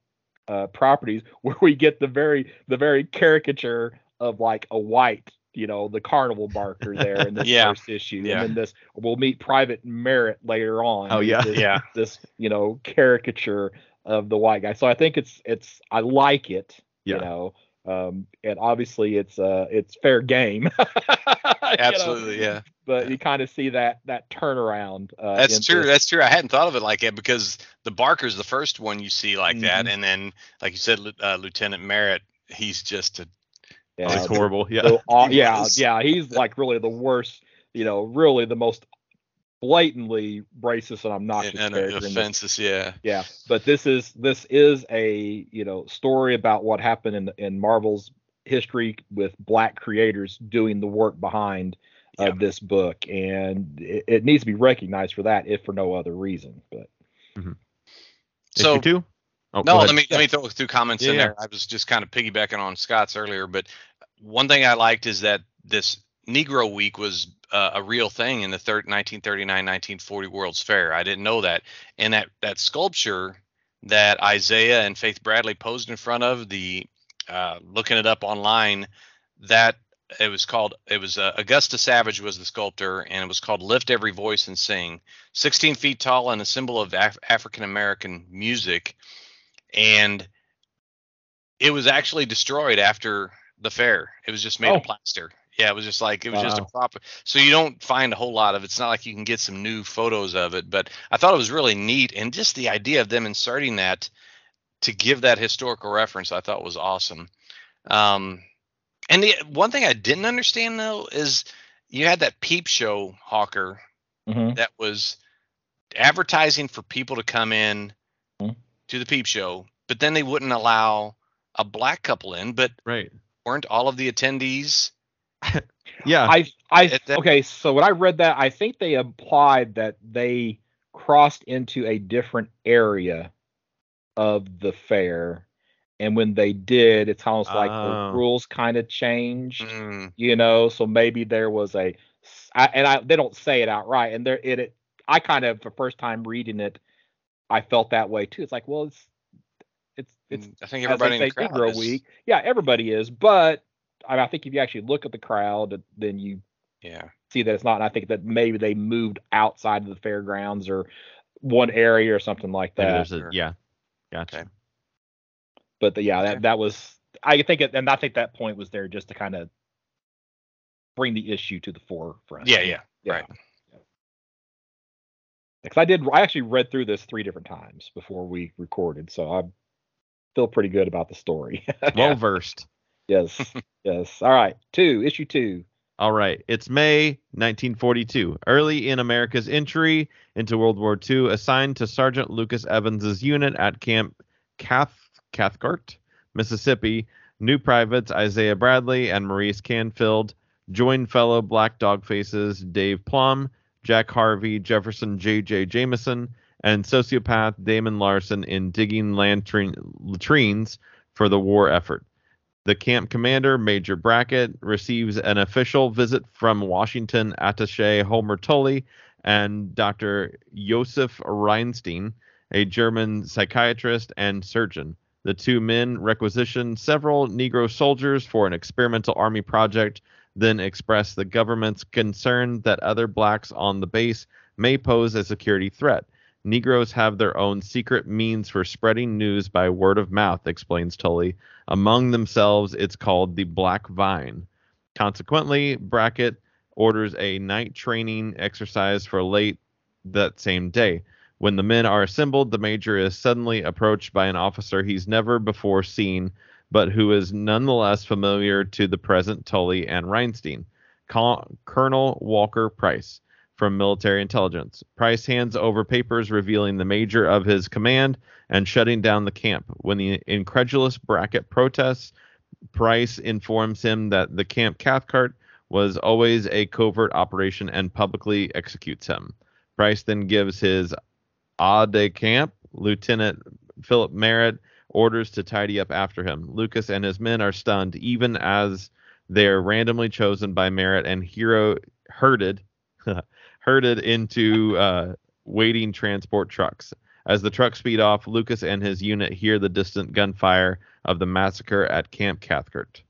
uh, properties where we get the very the very caricature of like a white, you know, the carnival barker there in this Yeah. first issue, Yeah. and then this we'll meet Private Merritt later on. Oh, yeah. This, Yeah. this you know caricature of the white guy. So I think it's it's I like it. Yeah. You know, um, and obviously it's uh it's fair game. You know, Absolutely, yeah. But you kind of see that that turnaround. Uh, That's true. this. That's true. I hadn't thought of it like that because the Barker's the first one you see like that, Mhm. and then like you said, Lieu- uh, Lieutenant Merritt, he's just a yeah, It's the- horrible. Yeah. the- uh, yeah, yeah. He's like really the worst. You know, really the most blatantly racist and obnoxious and character. in this offenses. Yeah, yeah but this is this is a you know story about what happened in in marvel's history with black creators doing the work behind uh, Yeah. this book and it, it needs to be recognized for that if for no other reason but mm-hmm. so Issue two. Oh, no, let me let me throw a few comments in Yeah, yeah. there. I was just kind of piggybacking on Scott's earlier, but one thing I liked is that this Negro Week was uh, a real thing in the third 1939-1940 World's Fair. I didn't know that, and that that sculpture that Isaiah and Faith Bradley posed in front of the uh, looking it up online, that it was called it was uh, Augusta Savage was the sculptor, and it was called Lift Every Voice and Sing. 16 feet tall and a symbol of Af- African American music and it was actually destroyed after the fair. It was just made Oh. of plaster. Yeah, it was just like it was just a Wow. proper. So you don't find a whole lot of. it. It's not like you can get some new photos of it, but I thought it was really neat, and just the idea of them inserting that to give that historical reference, I thought was awesome. Um, and the one thing I didn't understand though is you had that peep show hawker Mhm. that was advertising for people to come in Mhm. to the peep show, but then they wouldn't allow a black couple in. But right. weren't all of the attendees? Yeah. i i okay so when i read that i think they implied that they crossed into a different area of the fair. And when they did it's almost like Oh. the rules kind of changed Mm, you know? So maybe there was a I, and I they don't say it outright and there it, it I kind of the first time reading it I felt that way too. It's like well it's it's it's I think everybody in the crowd is- week. Yeah everybody is but I, mean, I think if you actually look at the crowd then you Yeah, see that it's not and I think that maybe they moved outside of the fairgrounds or one area or something like Maybe that there's a, Sure. yeah. Gotcha. Okay. but the, yeah Okay. that that was I think it, and I think that point was there just to kind of bring the issue to the forefront yeah, yeah. Yeah. Right. because I did. I actually read through this three different times before we recorded, so I feel pretty good about the story. Well versed. Yes, yes. All right, two issue two. All right. It's May 1942. Early in America's entry into World War II, assigned to Sergeant Lucas Evans's unit at Camp Cath- Cathcart, Mississippi, new privates Isaiah Bradley and Maurice Canfield join fellow Black Dog Faces Dave Plum, Jack Harvey, Jefferson J.J. Jameson, and sociopath Damon Larson in digging lantern- latrines for the war effort. The camp commander, Major Brackett, receives an official visit from Washington attaché Homer Tully and Dr. Josef Reinstein, a German psychiatrist and surgeon. The two men requisition several Negro soldiers for an experimental army project, then express the government's concern that other blacks on the base may pose a security threat. Negroes have their own secret means for spreading news by word of mouth, explains Tully. Among themselves, it's called the Black Vine. Consequently, Brackett orders a night training exercise for late that same day. When the men are assembled, the major is suddenly approached by an officer he's never before seen, but who is nonetheless familiar to the present Tully and Reinstein. Col- Colonel Walker Price from military intelligence. Price hands over papers revealing the major of his command and shutting down the camp. When the incredulous Brackett protests, Price informs him that the Camp Cathcart was always a covert operation and publicly executes him. Price then gives his aide de camp, Lieutenant Philip Merritt, orders to tidy up after him. Lucas and his men are stunned, even as they're randomly chosen by Merritt and Hero herded herded into uh, waiting transport trucks. As the trucks speed off, Lucas and his unit hear the distant gunfire of the massacre at Camp Cathcart.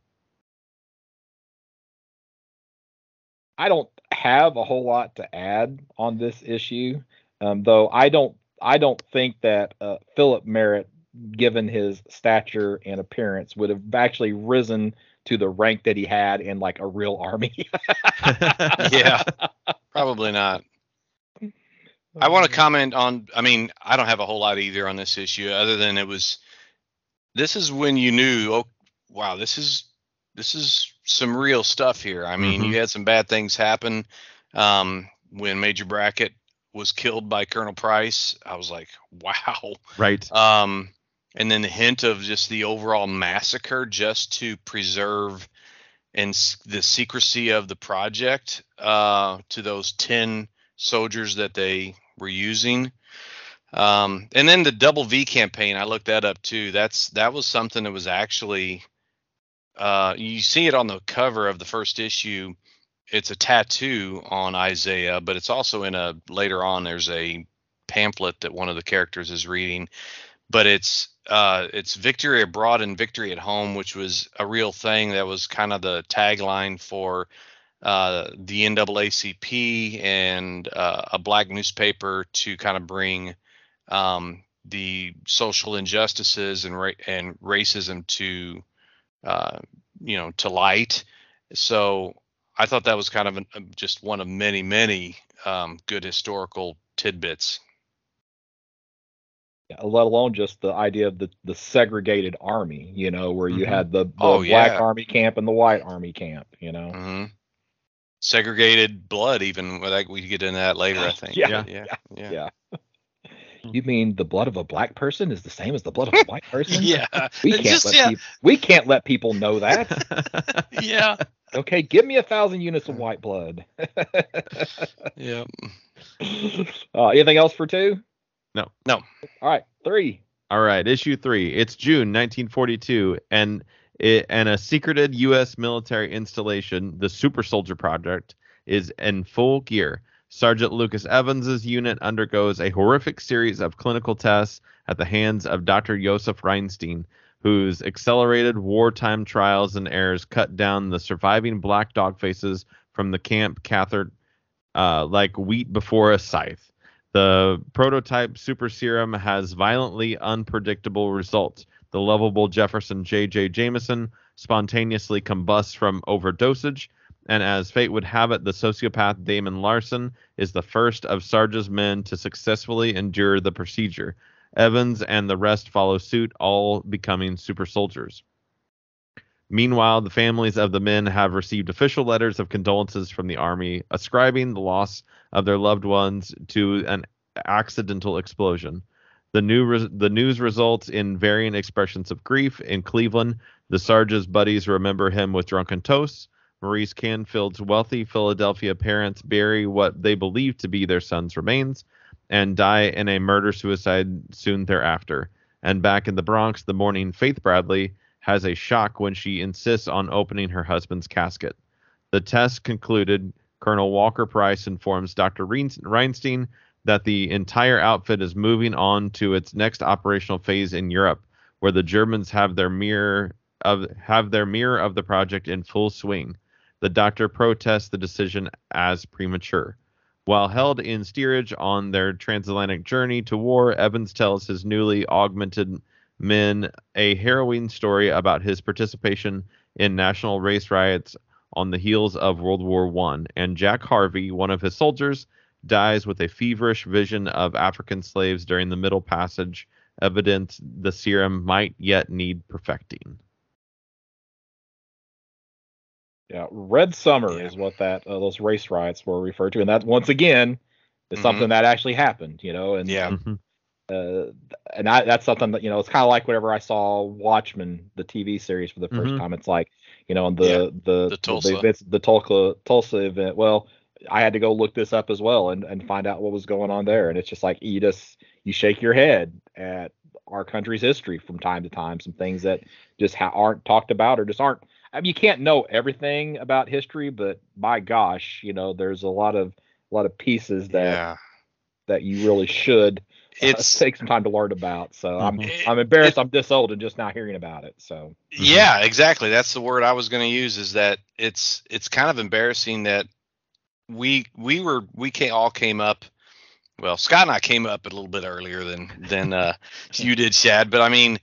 I don't have a whole lot to add on this issue, um, though I don't I don't think that uh, Philip Merritt, given his stature and appearance, would have actually risen to the rank that he had in like a real army. yeah, probably not. I want to comment on. I mean, I don't have a whole lot either on this issue, other than it was. This is when you knew, oh, wow, this is this is some real stuff here. I mean, Mhm. you had some bad things happen. Um, when Major Brackett was killed by Colonel Price, I was like, wow. Right. Um, and then the hint of just the overall massacre just to preserve and the secrecy of the project uh, to those 10 soldiers that they were using. Um, and then the double V campaign, I looked that up too. That's that was something that was actually uh, you see it on the cover of the first issue. It's a tattoo on Isaiah, but it's also in a later on. There's a pamphlet that one of the characters is reading, but it's uh, it's victory abroad and victory at home, which was a real thing. That was kind of the tagline for uh, the NAACP and uh, a black newspaper to kind of bring um, the social injustices and ra- and racism to uh, you know to light. So I thought that was kind of an, just one of many many um, good historical tidbits. Yeah, let alone just the idea of the, the segregated army, you know, where you Mhm. had the, the Oh, black yeah. army camp and the white army camp, you know. hmm Segregated blood, even like we could get into that later. I think. Yeah, yeah, yeah. yeah. yeah. You mean the blood of a black person is the same as the blood of a white person? Yeah, We can't just let yeah, peop- we can't let people know that. yeah, Okay, give me a thousand units of white blood. yeah. uh, anything else for two? No. No. All right, three. All right, issue three. It's June 1942, and it, and a secreted U.S. military installation, the Super Soldier Project, is in full gear. Sergeant Lucas Evans's unit undergoes a horrific series of clinical tests at the hands of Dr. Josef Reinstein, whose accelerated wartime trials and errors cut down the surviving black dog faces from the camp Cathcart uh, like wheat before a scythe. The prototype super serum has violently unpredictable results. The lovable Jefferson J.J. Jameson spontaneously combusts from overdosage, and as fate would have it, the sociopath Damon Larson is the first of Sarge's men to successfully endure the procedure. Evans and the rest follow suit, all becoming super soldiers. Meanwhile, the families of the men have received official letters of condolences from the Army, ascribing the loss of their loved ones to an accidental explosion. The, new res- the news results in varying expressions of grief. In Cleveland, the Sarge's buddies remember him with drunken toasts. Maurice Canfield's wealthy Philadelphia parents bury what they believe to be their son's remains and die in a murder suicide soon thereafter. And back in the Bronx, the mourning Faith Bradley has a shock when she insists on opening her husband's casket. The test concluded. Colonel Walker Price informs Dr. Reinstein that the entire outfit is moving on to its next operational phase in Europe, where the Germans have their mirror of have their mirror of the project in full swing. The doctor protests the decision as premature. While held in steerage on their transatlantic journey to war, Evans tells his newly augmented men a harrowing story about his participation in national race riots on the heels of World War One, and Jack Harvey, one of his soldiers, dies with a feverish vision of African slaves during the Middle Passage, evidence the serum might yet need perfecting. Yeah, Red Summer Yeah. is what that uh, those race riots were referred to, and that once again is Mhm. something that actually happened. You know, and Yeah. Mhm. Uh, and I, that's something that you know it's kind of like whenever I saw Watchmen, the TV series for the 1st Mhm. time. It's like you know, and the Yeah, the the Tulsa. events, the Tulsa Tulsa event. Well, I had to go look this up as well and and find out what was going on there. And it's just like you just you shake your head at our country's history from time to time. Some things that just ha- aren't talked about or just aren't. I mean, you can't know everything about history, but my gosh, you know, there's a lot of a lot of pieces that yeah. that you really should uh, It's take some time to learn about. So I'm Mhm. I'm embarrassed I'm this old and just now hearing about it. So Yeah, exactly. That's the word I was going to use. Is that it's it's kind of embarrassing that we we were we came, all came up. Well, Scott and I came up a little bit earlier than than uh, you did, Shad. But I mean,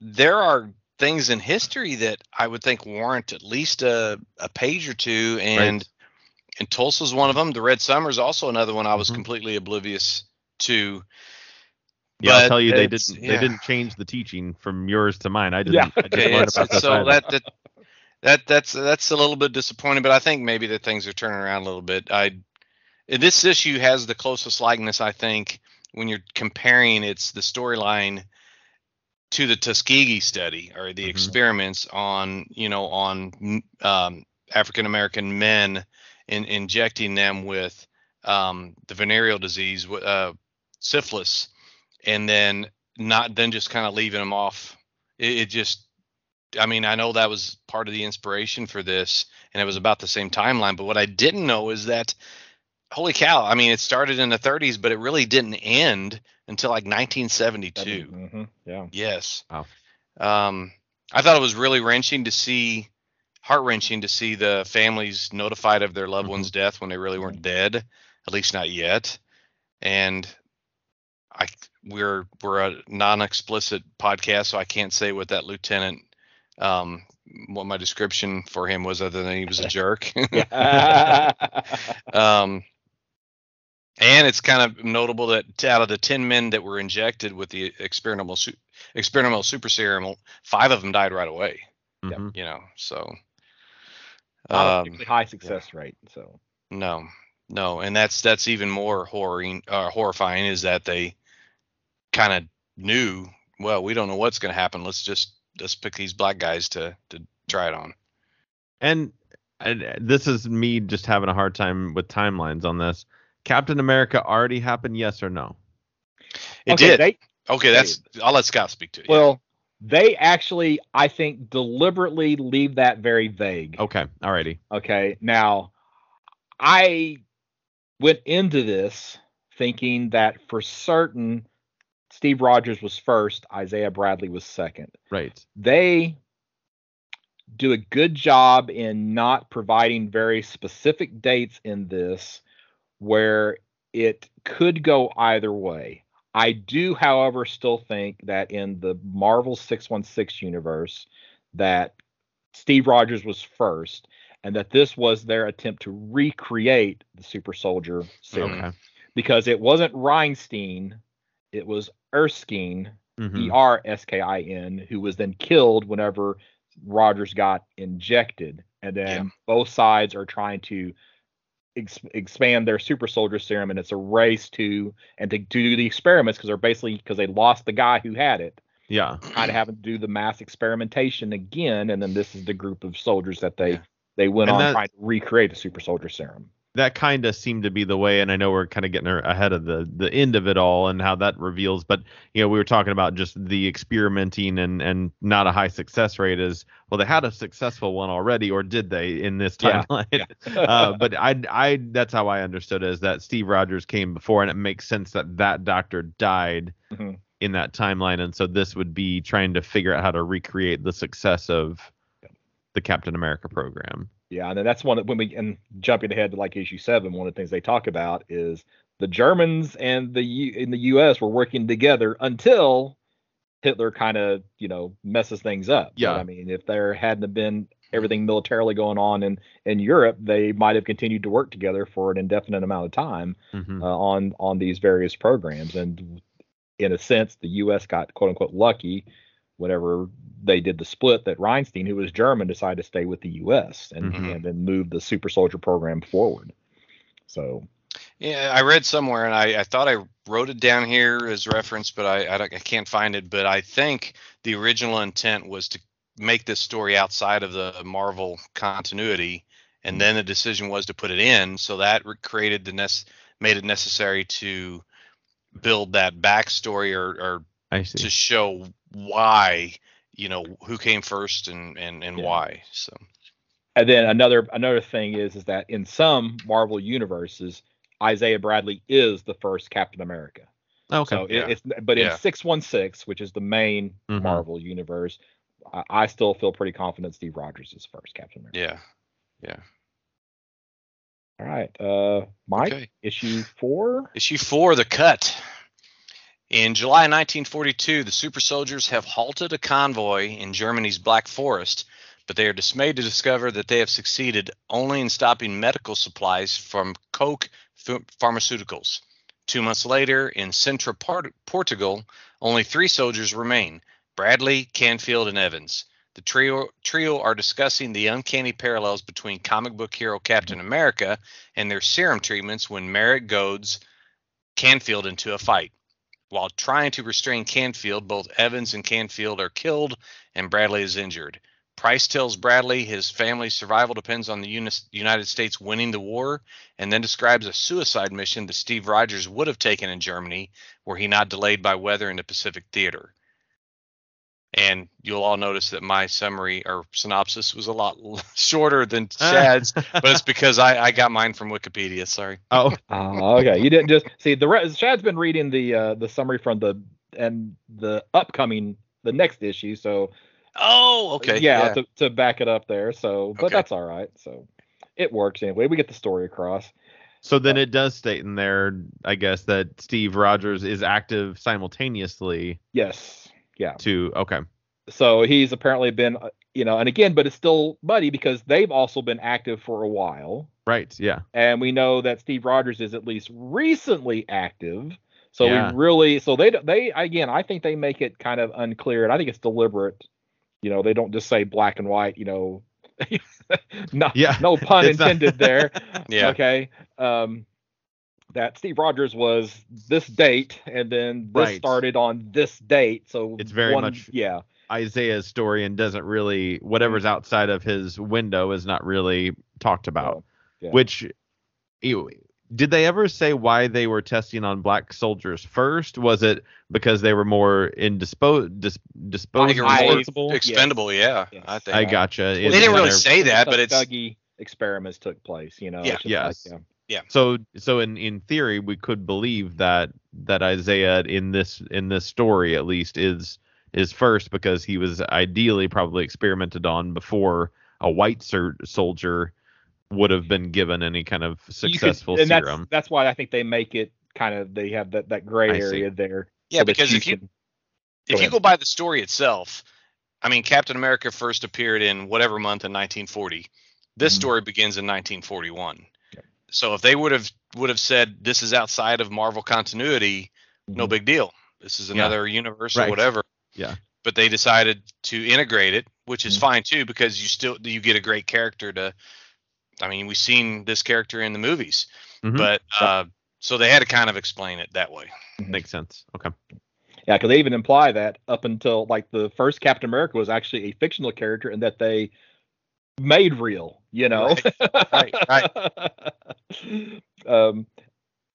there are things in history that I would think warrant at least a a page or two, and Right. and Tulsa's one of them. The Red Summer is also another one I was Mhm. completely oblivious to. Yeah, I'll tell you, they didn't. yeah. They didn't change the teaching from yours to mine. I didn't. Yeah. I didn't learn about this so either. that, that that that's that's a little bit disappointing, but I think maybe that things are turning around a little bit. I this issue has the closest likeness, I think, when you're comparing it's the storyline to the Tuskegee study or the Mhm. experiments on you know on um, African American men in injecting them with um, the venereal disease, uh, syphilis, and then not then just kind of leaving them off. It, it just, I mean, I know that was part of the inspiration for this, and it was about the same timeline. But what I didn't know is that, holy cow! I mean, it started in the 30s, but it really didn't end until like 1972. Mhm, yeah. Yes. Wow. Um, I thought it was really wrenching to see, heart wrenching to see the families notified of their loved Mhm. one's death when they really weren't dead, at least not yet. And I we're we're a non-explicit podcast, so I can't say what that lieutenant, um, what my description for him was, other than he was a jerk. Um, and it's kind of notable that out of the 10 men that were injected with the experimental su- experimental super serum, five of them died right away. Mhm. You know, so um, high success rate. So no, no, and that's that's even more horroring, uh, horrifying is that they kind of knew. Well, we don't know what's going to happen. Let's just let's pick these black guys to to try it on. And, and uh, this is me just having a hard time with timelines on this. Captain America already happened, yes or no? It okay, did. They, okay, that's. I'll let Scott speak to it. yeah. well, they actually, I think, deliberately leave that very vague. Okay, alrighty. Okay. Now, I went into this thinking that for certain Steve Rogers was first, Isaiah Bradley was second. Right. They do a good job in not providing very specific dates in this where it could go either way. I do, however, still think that in the Marvel 616 universe that Steve Rogers was first and that this was their attempt to recreate the super soldier serum Okay. because it wasn't Reinstein, it was Erskine, Mhm. E R S K I N, who was then killed whenever Rogers got injected. And then Yeah. both sides are trying to ex- expand their super soldier serum, and it's a race to and to, do the experiments because they're basically because they lost the guy who had it, Yeah. kind of having to do the mass experimentation again. And then this is the group of soldiers that they Yeah. they went And on that- trying to recreate the super soldier serum. That kind of seemed to be the way, and I know we're kind of getting ahead of the the end of it all and how that reveals. But you know, we were talking about just the experimenting and and not a high success rate. Is well, they had a successful one already, or did they in this Yeah, timeline? uh, but I, I, that's how I understood it is that Steve Rogers came before, and it makes sense that that doctor died Mhm. in that timeline, and so this would be trying to figure out how to recreate the success of the Captain America program. Yeah, and then that's one that when we and jumping ahead to like issue seven, one of the things they talk about is the Germans and the U, in the U.S. were working together until Hitler kind of you know messes things up. But, Yeah. I mean, if there hadn't been everything militarily going on in in Europe, they might have continued to work together for an indefinite amount of time Mhm. uh, on on these various programs. And in a sense, the U.S. got quote unquote lucky whenever they did the split, that Reinstein, who was German, decided to stay with the U.S. and, Mhm. and then move the super soldier program forward. So Yeah, I read somewhere, and I, I thought I wrote it down here as reference, but I, I, I can't find it. But I think the original intent was to make this story outside of the Marvel continuity, and then the decision was to put it in. So that created the nec- made it necessary to build that backstory or, or I see. to show why you know who came first and and, and Yeah. why. So and then another another thing is is that in some Marvel universes, Isaiah Bradley is the first Captain America. okay. So it, it's but in Yeah. 616, which is the main Mhm. Marvel universe, I, I still feel pretty confident Steve Rogers is first Captain America. yeah, yeah. All right, uh, Mike, Okay. issue four. Issue four, The Cut. In July 1942, the super soldiers have halted a convoy in Germany's Black Forest, but they are dismayed to discover that they have succeeded only in stopping medical supplies from Koch Ph- Pharmaceuticals. Two months later, in Central Port- Portugal, only three soldiers remain Bradley, Canfield, and Evans. The trio, trio are discussing the uncanny parallels between comic book hero Captain America and their serum treatments when Merritt goads Canfield into a fight. While trying to restrain Canfield, both Evans and Canfield are killed and Bradley is injured. Price tells Bradley his family's survival depends on the United States winning the war and then describes a suicide mission that Steve Rogers would have taken in Germany were he not delayed by weather in the Pacific Theater. And you'll all notice that my summary or synopsis was a lot shorter than Shad's, but it's because I, I got mine from Wikipedia. Sorry. oh, Uh, okay, you didn't just see the rest. Shad's been reading the uh, the summary from the and the upcoming the next issue. So Oh, okay. yeah, To, to back it up there. So, but Okay. that's all right. So it works anyway. We get the story across. so then it does state in there, I guess, that Steve Rogers is active simultaneously Yes. Yeah. to. Okay. So he's apparently been, uh, you know, and again, but it's still buddy because they've also been active for a while, Right. Yeah. and we know that Steve Rogers is at least recently active. So Yeah. we really, so they they again, I think they make it kind of unclear, and I think it's deliberate. You know, they don't just say black and white. You know, no, Yeah, no pun intended there. Yeah. Okay. Um, that Steve Rogers was this date, and then this Right. started on this date. So It's very one- much- yeah. Isaiah's story and doesn't really whatever's outside of his window is not really talked about. yeah. Which ew, did they ever say why they were testing on black soldiers first? Was it because they were more indispo dis, I think it was I- more disposable? expendable, yeah. Yes. I think. I gotcha. Well, they didn't really say that, but it's Dougie experiments took place. You know. Yeah. Yes. like, yeah. So so in in theory we could believe that that Isaiah in this in this story at least is is first because he was ideally probably experimented on before a white ser- soldier would have been given any kind of You could- successful and that's, serum. That's why I think they make it kind of they have that that gray I see. area there. yeah, so that because if you can- if you go by the story itself, I mean, Captain America first appeared in whatever month in 1940. This Mhm. story begins in 1941. Yep. So if they would have would have said this is outside of Marvel continuity, no Mhm. big deal. This is Yeah. another universe Right. or whatever. Yeah. But they decided to integrate it, which is Mhm. fine too, because you still you get a great character to. I mean, we've seen this character in the movies, Mhm. but uh, so they had to kind of explain it that way. Makes sense. Okay. Yeah, because they even imply that up until like the first Captain America was actually a fictional character and that they made real, you know. Right, right, um,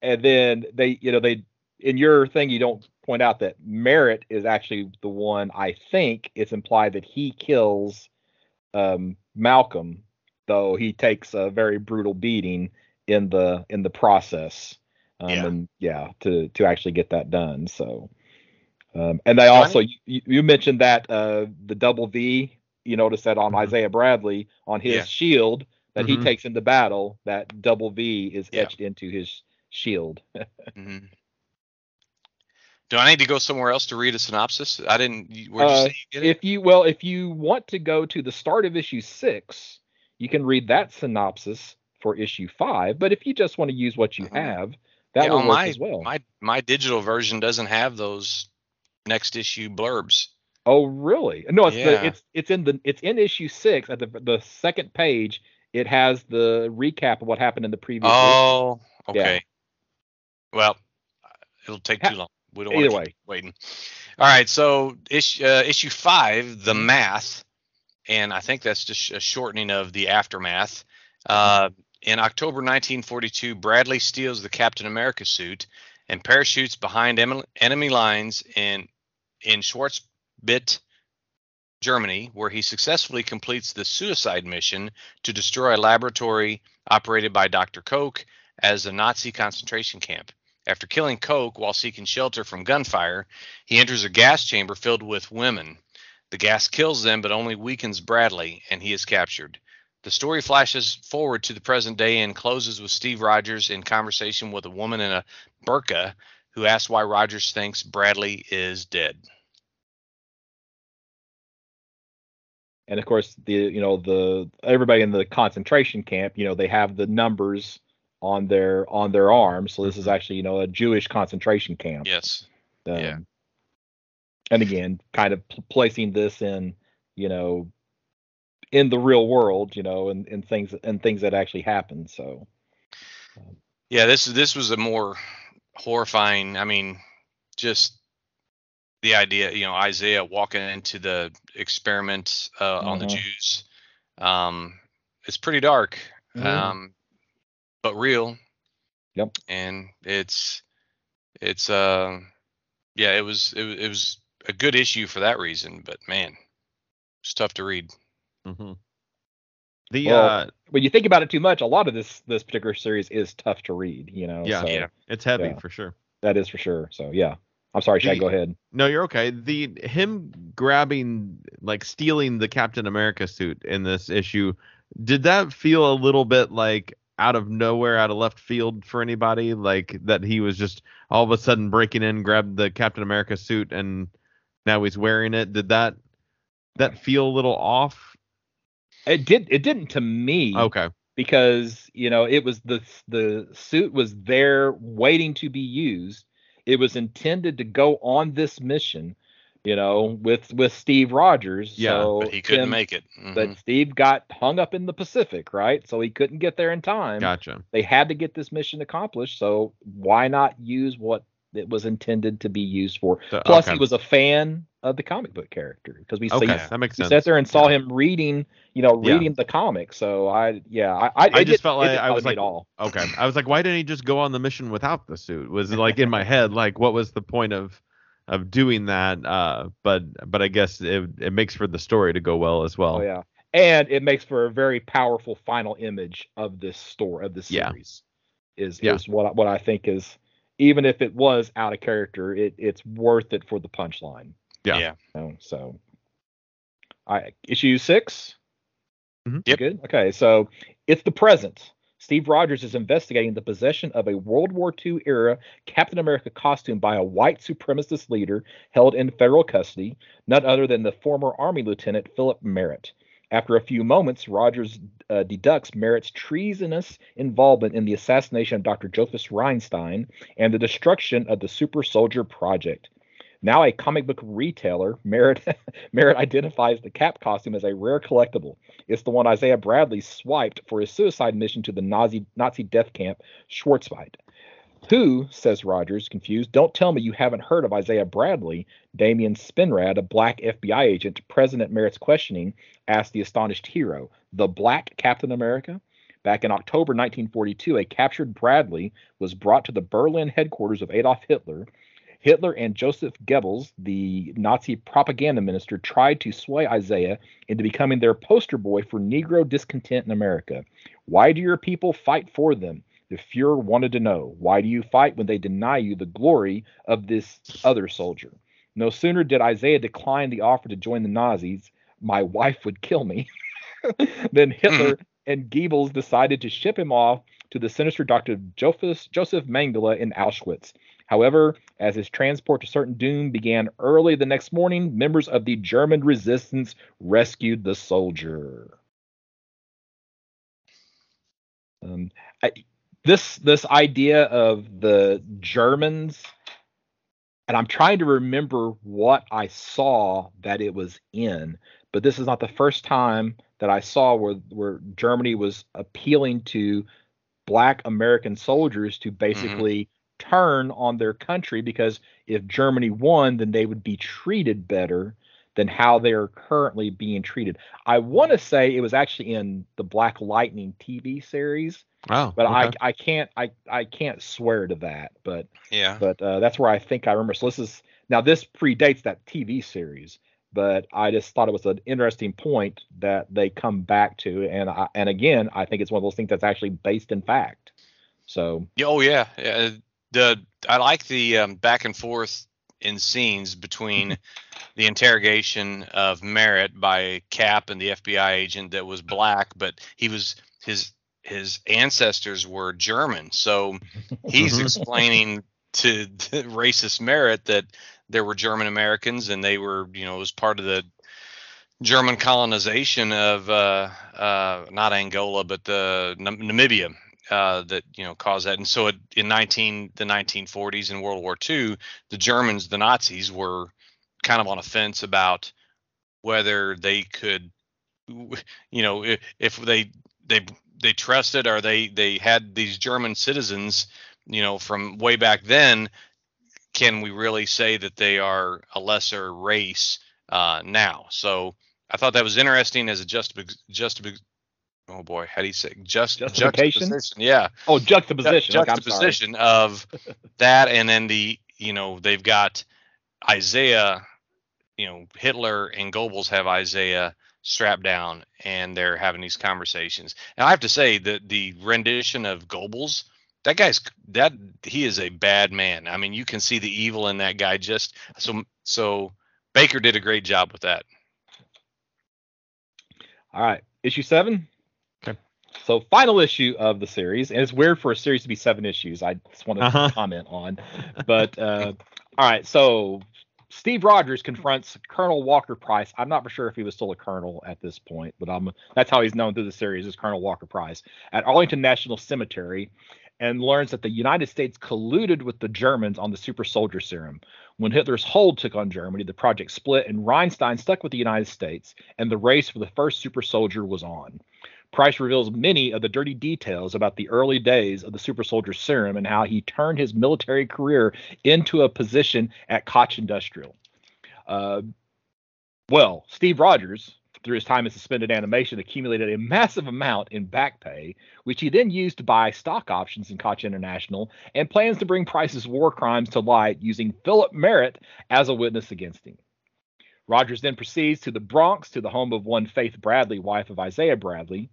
and then they, you know, they in your thing you don't point out that Merritt is actually the one. I think it's implied that he kills um, Malcolm, though he takes a very brutal beating in the in the process. Um, Yeah. and yeah, to to actually get that done. So, um, and they I also you, you mentioned that uh, the double V. You notice that on Mhm. Isaiah Bradley on his Yeah. shield that he Mhm. takes into battle, that double V is Yeah. etched into his shield. hmm Do I need to go somewhere else to read a synopsis? I didn't. you- Where'd you Uh, say you get it? if you well, if you want to go to the start of issue six, you can read that synopsis for issue five. But if you just want to use what you Mhm. have, that Yeah, will work my, as well. My my digital version doesn't have those next issue blurbs. Oh, really? No, it's Yeah. the it's it's in the it's in issue six at the the second page. It has the recap of what happened in the previous. issue. Oh, Yeah. okay. Well, it'll take too long. We don't either want to way. waiting. All right, so issue uh, issue five, the math, and I think that's just a shortening of the aftermath. Uh, in October 1942, Bradley steals the Captain America suit and parachutes behind em- enemy lines in in Schwarzbit, Germany, where he successfully completes the suicide mission to destroy a laboratory operated by Dr. Koch as a Nazi concentration camp. After killing Koch while seeking shelter from gunfire, he enters a gas chamber filled with women. The gas kills them but only weakens Bradley, and he is captured. The story flashes forward to the present day and closes with Steve Rogers in conversation with a woman in a burqa who asks why Rogers thinks Bradley is dead. And of course the you know the everybody in the concentration camp you know they have the numbers on their on their arms so this is actually you know a jewish concentration camp Yes. Um, yeah. and again kind of pl- placing this in you know in the real world you know and, and things and things that actually happen so Yeah, this this was a more horrifying. I mean, just the idea, you know, Isaiah walking into the experiment uh, on the Mhm. Jews. Um, it's pretty dark, Mhm. um, but real. Yep. And it's it's uh yeah, it was it, was- it was a good issue for that reason, but man, it's tough to read. Mm-hmm. The Well, uh, when you think about it too much a lot of this this particular series is tough to read you know yeah, so Yeah. it's heavy yeah. for sure. that is for sure so yeah i'm sorry The- go ahead No, you're okay. The him grabbing like stealing the Captain America suit in this issue, did that feel a little bit like out of nowhere, out of left field for anybody? Like that he was just all of a sudden breaking in, grabbed the Captain America suit, and now he's wearing it. Did that that feel a little off? it did it didn't to me Okay. because you know it was the the suit was there waiting to be used it was intended to go on this mission you know with with steve rogers Yeah, so But he couldn't him- make it. Mhm. but steve got hung up in the pacific right so he couldn't get there in time Gotcha. they had to get this mission accomplished so why not use what it was intended to be used for So- plus okay. he was a fan of the comic book character because we okay. see That makes sense. sat there and saw him reading, you know, Yeah. reading the comic. So I, yeah, I, I, I just felt like I was like, all. Okay. I was like, why didn't he just go on the mission without the suit? Was like in my head, like what was the point of of doing that? Uh, but but I guess it it makes for the story to go well as well. Oh yeah, and it makes for a very powerful final image of this story of this Yeah. series. Is Yeah. is what I- what I think is even if it was out of character, it it's worth it for the punchline. Yeah. yeah. you so, I issue 6 Mhm. You Yep. Good. Okay, so it's the present. Steve Rogers is investigating the possession of a World War II era Captain America costume by a white supremacist leader held in federal custody, none other than the former Army Lieutenant Philip Merritt. After a few moments, Rogers uh, deducts Merritt's treasonous involvement in the assassination of Dr. Jophus Reinstein and the destruction of the Super Soldier Project. Now a comic book retailer, Merritt, Merritt identifies the Cap costume as a rare collectible. It's the one Isaiah Bradley swiped for his suicide mission to the Nazi Nazi death camp Schwarzwald. Who, says Rogers, confused, don't tell me you haven't heard of Isaiah Bradley. Damian Spinrad, a black FBI agent, present at Merritt's questioning, asked the astonished hero, the black Captain America? Back in October 1942, a captured Bradley was brought to the Berlin headquarters of Adolf Hitler. Hitler and Joseph Goebbels, the Nazi propaganda minister, tried to sway Isaiah into becoming their poster boy for Negro discontent in America. Why do your people fight for them? The Fuhrer wanted to know. Why do you fight when they deny you the glory of this other soldier? No sooner did Isaiah decline the offer to join the Nazis, my wife would kill me, then hmm. Hitler and Goebbels decided to ship him off to the sinister Dr. Jophus, Joseph Mengele in Auschwitz. However, as his transport to certain doom began early the next morning, members of the German resistance rescued the soldier. Um, I, this this idea of the Germans and I'm trying to remember what I saw that it was in, but this is not the first time that I saw where where Germany was appealing to black American soldiers to basically mm-hmm. Turn on their country because if Germany won, then they would be treated better than how they're currently being treated. I want to say it was actually in the Black Lightning TV series. Oh, but okay. I I can't I I can't swear to that. But yeah, but uh, that's where I think I remember. So this is now this predates that TV series, but I just thought it was an interesting point that they come back to, and I, and again I think it's one of those things that's actually based in fact. So oh yeah, yeah the I like the um, back and forth in scenes between the interrogation of Merritt by Cap and the FBI agent that was black, but he was his his ancestors were German. So he's explaining to the racist Merritt that there were German Americans and they were, you know, it was part of the German colonization of uh, uh, not Angola but the Namibia uh, that you know caused that. And so it, in 19 the 1940s and World War II, the Germans, the Nazis, were kind of on a fence about whether they could, you know, if, if they they they trusted or they they had these German citizens, you know, from way back then. Can we really say that they are a lesser race uh, now? So I thought that was interesting as a just just oh boy, how do you say just juxtaposition? Yeah. Oh, juxtaposition. Ju- juxtaposition okay, of that, and then the you know they've got Isaiah, you know Hitler and Goebbels have Isaiah strapped down, and they're having these conversations. And I have to say that the rendition of Goebbels, that guy's that he is a bad man. I mean, you can see the evil in that guy. Just so so Baker did a great job with that. All right, issue seven. So final issue of the series, and it's weird for a series to be seven issues. I just want to uh-huh. comment on, but uh, all right. So Steve Rogers confronts Colonel Walker Price. I'm not for sure if he was still a colonel at this point, but um, that's how he's known through the series as Colonel Walker Price at Arlington National Cemetery, and learns that the United States colluded with the Germans on the super soldier serum. When Hitler's hold took on Germany, the project split, and Reinstein stuck with the United States, and the race for the first super soldier was on. Price reveals many of the dirty details about the early days of the super soldier serum and how he turned his military career into a position at Koch Industrial. Uh, well, Steve Rogers, through his time in suspended animation, accumulated a massive amount in back pay, which he then used to buy stock options in Koch International, and plans to bring Price's war crimes to light using Philip Merritt as a witness against him. Rogers then proceeds to the Bronx, to the home of one Faith Bradley, wife of Isaiah Bradley.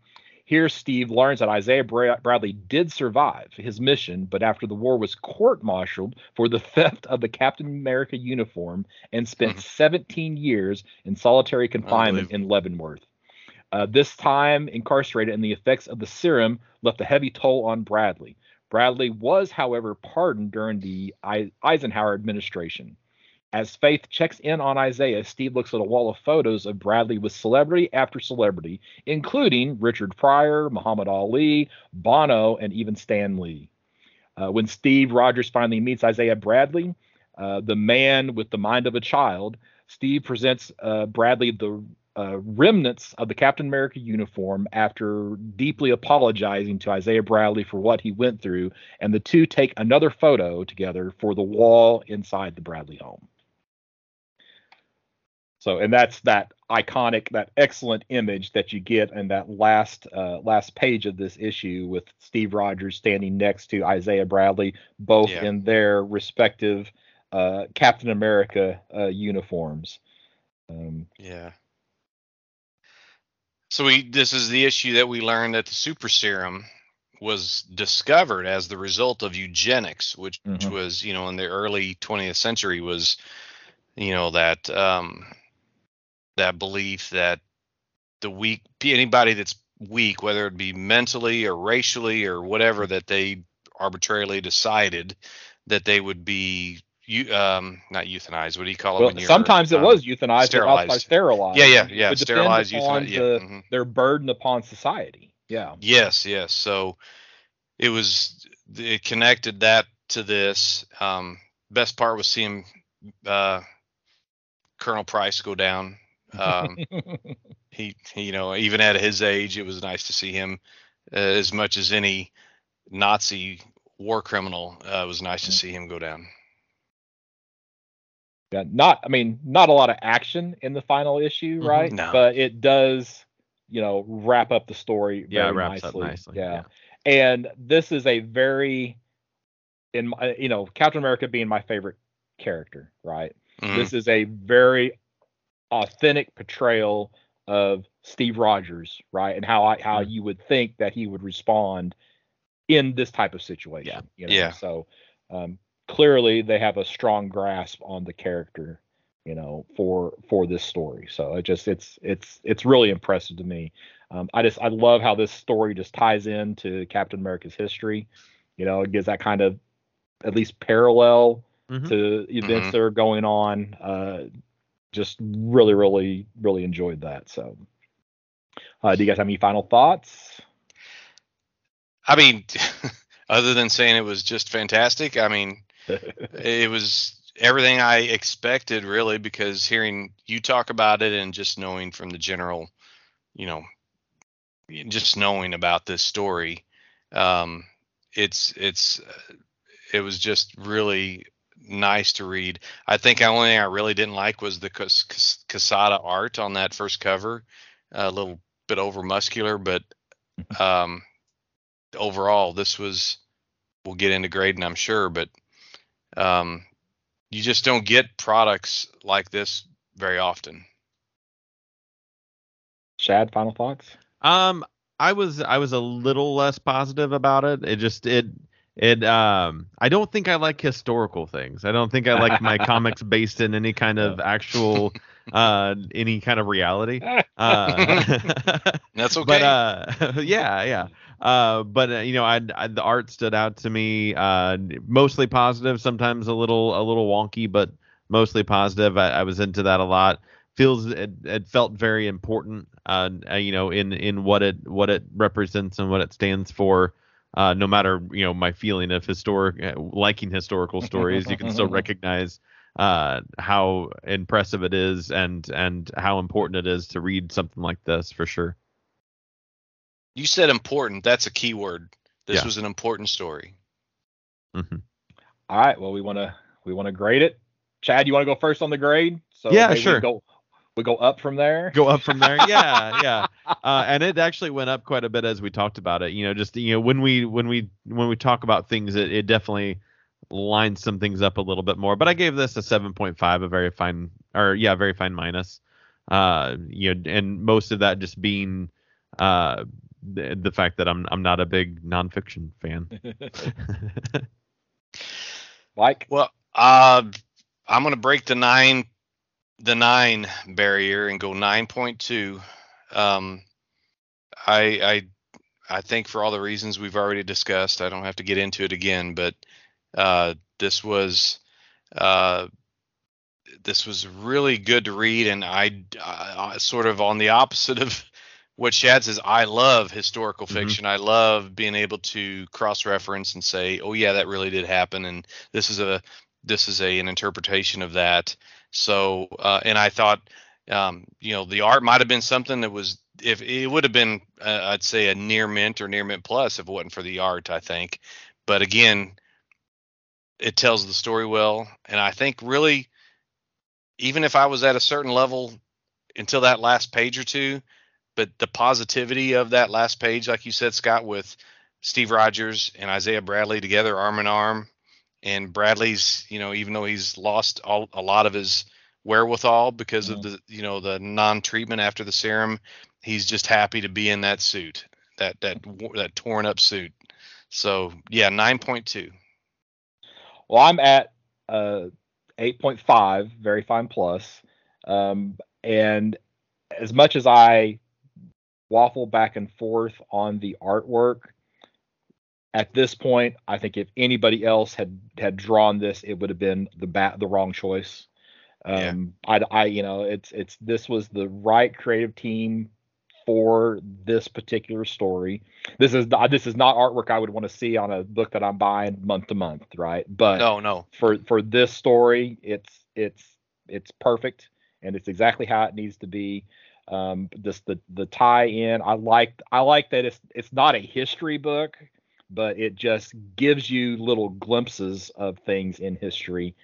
Here, Steve learns that Isaiah Bradley did survive his mission, but after the war was court martialed for the theft of the Captain America uniform and spent mm-hmm. 17 years in solitary confinement in Leavenworth. Uh, this time incarcerated, and the effects of the serum left a heavy toll on Bradley. Bradley was, however, pardoned during the Eisenhower administration. As Faith checks in on Isaiah, Steve looks at a wall of photos of Bradley with celebrity after celebrity, including Richard Pryor, Muhammad Ali, Bono, and even Stan Lee. Uh, when Steve Rogers finally meets Isaiah Bradley, uh, the man with the mind of a child, Steve presents uh, Bradley the uh, remnants of the Captain America uniform after deeply apologizing to Isaiah Bradley for what he went through, and the two take another photo together for the wall inside the Bradley home. So, and that's that iconic, that excellent image that you get in that last uh, last page of this issue with Steve Rogers standing next to Isaiah Bradley, both yeah. in their respective uh, Captain America uh, uniforms. Um, yeah. So we this is the issue that we learned that the super serum was discovered as the result of eugenics, which, mm-hmm. which was you know in the early 20th century was you know that um, that belief that the weak anybody that's weak whether it be mentally or racially or whatever that they arbitrarily decided that they would be you um not euthanized what do you call it well, sometimes it um, was euthanized sterilized. sterilized yeah yeah yeah sterilized euthanized yeah. The, mm-hmm. their burden upon society yeah yes yes so it was it connected that to this um best part was seeing uh, Colonel Price go down. Um, he, he, you know, even at his age, it was nice to see him uh, as much as any Nazi war criminal. Uh, it was nice to Mhm. see him go down. Yeah, not I mean, not a lot of action in the final issue, Mhm. right? No. But it does, you know, wrap up the story Yeah, wraps nicely. up nicely. Yeah. And this is a very in my you know, Captain America being my favorite character, right? Mhm. This is a very authentic portrayal of Steve Rogers, right? And how I how Mhm. you would think that he would respond in this type of situation. You know? Yeah. So um, clearly they have a strong grasp on the character, you know, for for this story. So it just it's it's it's really impressive to me. Um, I just I love how this story just ties into Captain America's history. You know, it gives that kind of at least parallel Mhm. to events Mhm. that are going on. Uh, just really, really, really enjoyed that. So, uh, do you guys have any final thoughts? I mean, other than saying it was just fantastic, I mean, it was everything I expected really because hearing you talk about it and just knowing from the general, you know, just knowing about this story, um, it's it's it was just really nice to read. I think the only thing I really didn't like was the Cas- Cas- Quesada art on that first cover, a little bit over muscular, but um, overall this was we'll get into grading I'm sure, but um, you just don't get products like this very often. Shad, final thoughts? Um, I was I was a little less positive about it. It just it it um I don't think I like historical things. I don't think I like my comics based in any kind of actual uh any kind of reality. Uh, That's okay. But uh, yeah, yeah. Uh, but uh, you know, I, I the art stood out to me. Uh, mostly positive, sometimes a little a little wonky, but mostly positive. I, I was into that a lot. Feels it, it felt very important. Uh, uh, you know, in in what it what it represents and what it stands for. Uh, no matter you know my feeling of historic uh, liking historical stories, you can still recognize uh, how impressive it is and and how important it is to read something like this for sure. you said important. That's a key word. This Yeah. was an important story. Mm-hmm. All right. Well, we want to we want to grade it. Shad, you want to go first on the grade? So Yeah, sure. We go, we go up from there. Go up from there. Yeah, yeah. Uh, and it actually went up quite a bit as we talked about it. You know, just you know when we when we when we talk about things, it, it definitely lines some things up a little bit more. But I gave this a 7.5, a very fine or yeah, very fine minus. Uh, you know, and most of that just being uh the, the fact that I'm I'm not a big nonfiction fan. Mike. Well, uh, I'm gonna break the nine, the nine barrier and go 9.2. Um, I, I, I think for all the reasons we've already discussed, I don't have to get into it again. But uh, this was, uh, this was really good to read, and I, I sort of on the opposite of what Shad says. I love historical Mhm. fiction. I love being able to cross-reference and say, "Oh yeah, that really did happen," and this is a this is a an interpretation of that. So, uh, and I thought, um, you know, the art might have been something that was if it would have been, uh, I'd say a near mint or near mint plus if it wasn't for the art. I think, but again, it tells the story well, and I think really, even if I was at a certain level until that last page or two, but the positivity of that last page, like you said, Scott, with Steve Rogers and Isaiah Bradley together, arm in arm, and Bradley's, you know, even though he's lost all, a lot of his wherewithal because of the, you know, the non-treatment after the serum, he's just happy to be in that suit, that that that torn up suit. So yeah, nine point two. Well, I'm at uh, 8.5, very fine plus. Um, and as much as I waffle back and forth on the artwork, at this point, I think if anybody else had had drawn this, it would have been the bat the wrong choice. Yeah. Um, I, I, you know, it's it's this was the right creative team for this particular story. This is not this is not artwork I would want to see on a book that I'm buying month to month, right? But No, no. for for this story, it's it's it's perfect and it's exactly how it needs to be. Um, this the the tie in. I like I like that it's it's not a history book, but it just gives you little glimpses of things in history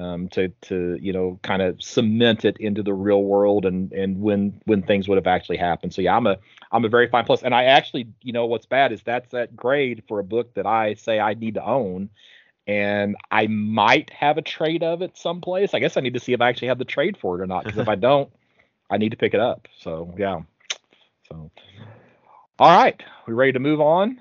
um, to to you know kind of cement it into the real world and and when when things would have actually happened. So yeah, I'm a I'm a very fine plus, and I actually you know what's bad is that's that grade for a book that I say I need to own, and I might have a trade of it someplace. I guess I need to see if I actually have the trade for it or not because if I don't, I need to pick it up. So yeah, so all right, we ready to move on?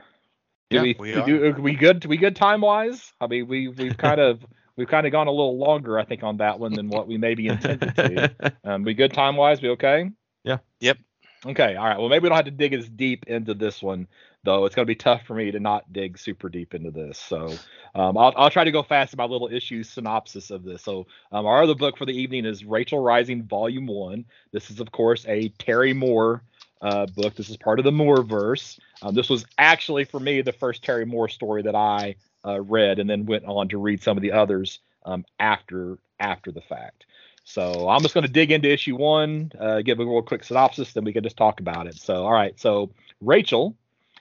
Do Yeah, we, we we are. do we good we good time wise? I mean we we've kind of we've kind of gone a little longer I think on that one than what we maybe intended to. Um, we good time wise? We okay? Yeah. Yep. Okay. All right. Well, maybe we don't have to dig as deep into this one, though. It's going to be tough for me to not dig super deep into this. So um, I'll, I'll try to go fast in my little issue synopsis of this. So um, our other book for the evening is Rachel Rising Volume One. This is, of course, a Terry Moore uh, book. This is part of the Moore verse. Um, this was actually for me the first Terry Moore story that I uh, read, and then went on to read some of the others um, after after the fact. So I'm just going to dig into issue one, uh, give a real quick synopsis, then we can just talk about it. So, all right. So Rachel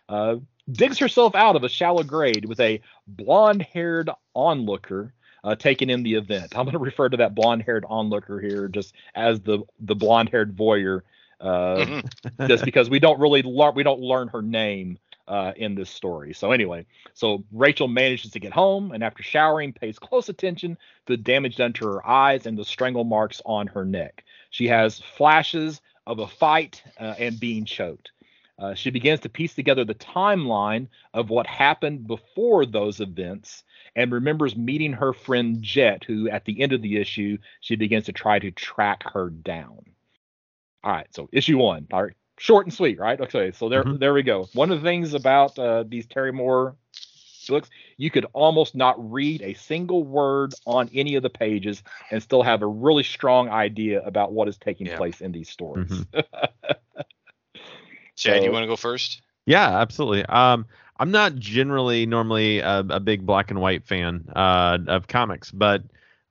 uh, digs herself out of a shallow grade with a blonde-haired onlooker uh, taking in the event. I'm going to refer to that blonde-haired onlooker here just as the the blonde-haired voyeur, uh, Mhm. just because we don't really learn we don't learn her name uh, in this story. So anyway, so Rachel manages to get home and after showering pays close attention to the damage done to her eyes and the strangle marks on her neck. She has flashes of a fight uh, and being choked. Uh, she begins to piece together the timeline of what happened before those events and remembers meeting her friend Jet, who at the end of the issue, she begins to try to track her down. All right, so issue one. All right, short and sweet, right? Okay, so there, Mhm. there we go. One of the things about uh, these Terry Moore books, you could almost not read a single word on any of the pages and still have a really strong idea about what is taking Yeah. place in these stories. Mhm. Shad, you want to go first? Yeah, absolutely. Um, I'm not generally normally a, a big black and white fan uh, of comics, but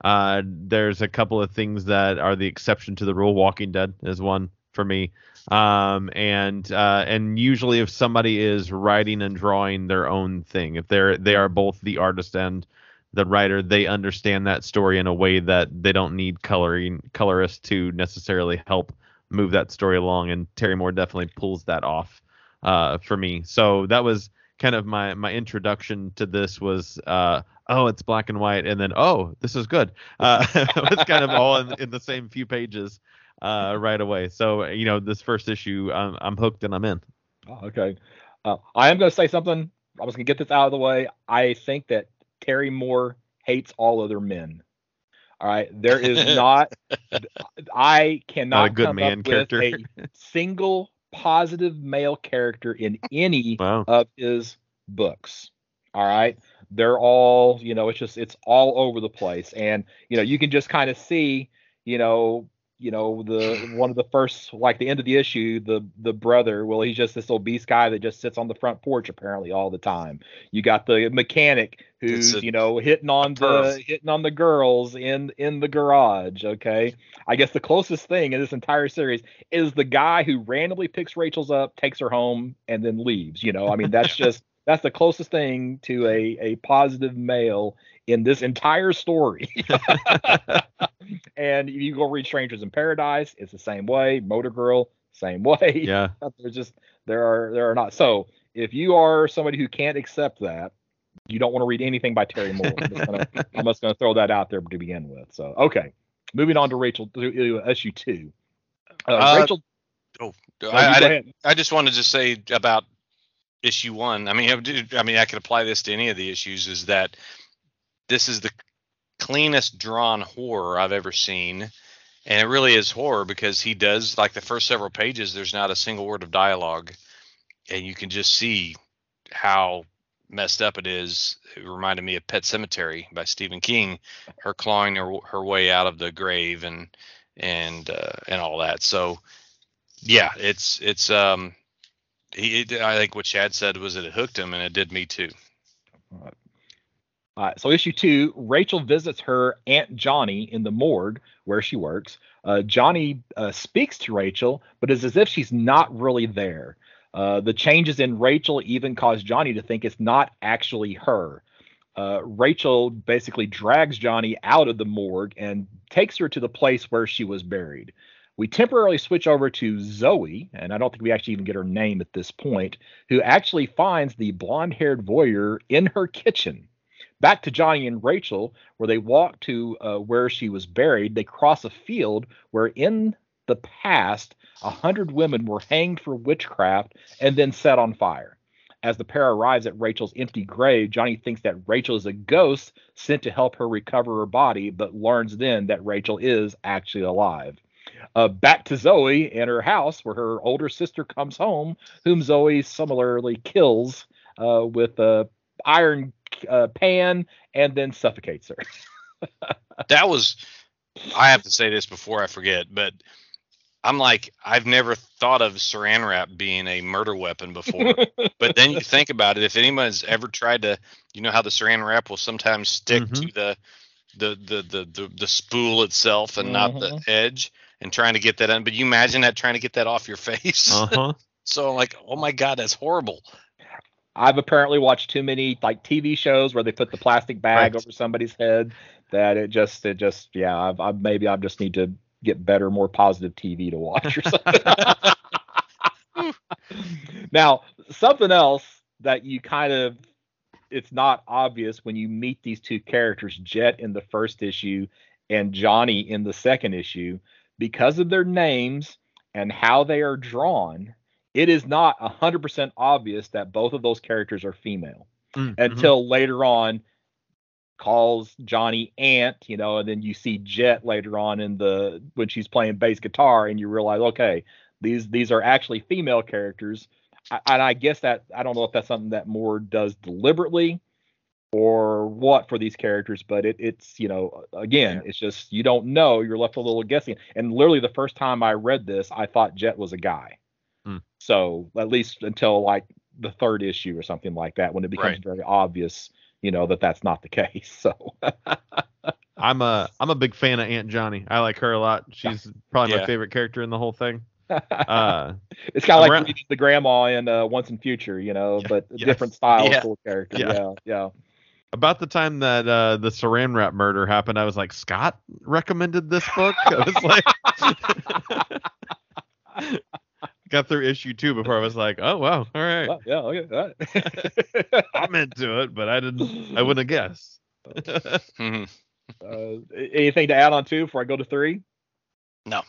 uh, there's a couple of things that are the exception to the rule. Walking Dead is one for me, um, and uh, and usually if somebody is writing and drawing their own thing, if they're they are both the artist and the writer, they understand that story in a way that they don't need coloring colorists to necessarily help move that story along. And Terry Moore definitely pulls that off uh, for me. So that was kind of my my introduction to this was uh, oh it's black and white and then oh this is good. Uh, it's kind of all in, in the same few pages uh, right away. So you know this first issue I'm, I'm hooked and I'm in. Oh, okay. Uh, I am going to say something. I was going to get this out of the way. I think that Terry Moore hates all other men. All right. There is not, I cannot Not a good come man up character. with a single positive male character in any Wow. of his books. All right. They're all, you know, it's just it's all over the place. And, you know, you can just kind of see, you know, you know, the one of the first like the end of the issue, the the brother, well, he's just this obese guy that just sits on the front porch apparently all the time. You got the mechanic who's, a- you know, hitting on the hitting on the girls in in the garage. Okay. I guess the closest thing in this entire series is the guy who randomly picks Rachel's up, takes her home, and then leaves. You know, I mean, that's just that's the closest thing to a a positive male in this entire story. and you go read Strangers in Paradise, it's the same way. Motor Girl, same way. Yeah. There's just there are there are not. So if you are somebody who can't accept that, you don't want to read anything by Terry Moore. I'm just gonna, I'm just gonna throw that out there to begin with. So okay, moving on to Rachel to uh, issue two. Uh, Uh, Rachel, Oh, I, you I go. I just wanted to say about issue one. I mean, I mean, I could apply this to any of the issues. Is that this is the cleanest drawn horror I've ever seen, and it really is horror because he does like the first several pages. There's not a single word of dialogue, and you can just see how messed up it is. It reminded me of Pet Sematary by Stephen King, her clawing her, her way out of the grave and and uh, and all that. So yeah, it's it's um he I think what Shad said was that it hooked him and it did me too. Uh, so issue two, Rachel visits her aunt Johnny in the morgue where she works. Uh, Johnny uh, speaks to Rachel, but it's as if she's not really there. Uh, the changes in Rachel even cause Johnny to think it's not actually her. Uh, Rachel basically drags Johnny out of the morgue and takes her to the place where she was buried. We temporarily switch over to Zoe, and I don't think we actually even get her name at this point, who actually finds the blonde haired voyeur in her kitchen. Back to Johnny and Rachel, where they walk to uh, where she was buried. They cross a field where, in the past, a hundred women were hanged for witchcraft and then set on fire. As the pair arrives at Rachel's empty grave, Johnny thinks that Rachel is a ghost sent to help her recover her body, but learns then that Rachel is actually alive. Uh, back to Zoe and her house, where her older sister comes home, whom Zoe similarly kills uh, with a iron uh, pan and then suffocates her. that was, I have to say this before I forget, but I'm like, I've never thought of saran wrap being a murder weapon before. but then you think about it, if anyone's ever tried to, you know how the saran wrap will sometimes stick mm-hmm. to the, the, the the the the spool itself and mm-hmm. not the mm-hmm. edge, and trying to get that on. But you imagine that trying to get that off your face. Uh-huh. so I'm like, oh my god, that's horrible. I've apparently watched too many like TV shows where they put the plastic bag right. over somebody's head that it just it just yeah I've, I've maybe I just need to get better, more positive TV to watch or something. now, something else that you kind of it's not obvious when you meet these two characters, Jet in the first issue and Johnny in the second issue, because of their names and how they are drawn, it is not 100% obvious that both of those characters are female mm-hmm. until later on calls Johnny Aunt, you know, and then you see Jet later on in the when she's playing bass guitar, and you realize, okay, these these are actually female characters. I, and I guess that I don't know if that's something that Moore does deliberately or what for these characters, but it, it's you know again, yeah. it's just you don't know. You're left a little guessing. And literally, the first time I read this, I thought Jet was a guy. Hmm. So at least until like the third issue or something like that, when it becomes right. very obvious you know that that's not the case. So I'm a I'm a big fan of Aunt Johnny. I like her a lot. She's probably yeah. my favorite character in the whole thing. Uh, it's kind of like the grandma in uh, Once in Future, you know, yeah, but a yes. different style yeah. of character. Yeah, yeah. About the time that uh, the Saran Wrap murder happened, I was like, Scott recommended this book. I was like, got through issue two before I was like, oh wow, all right. Well, yeah, okay. I'm into it, but I didn't I wouldn't have guessed. mm-hmm. uh, anything to add on two before I go to three? No.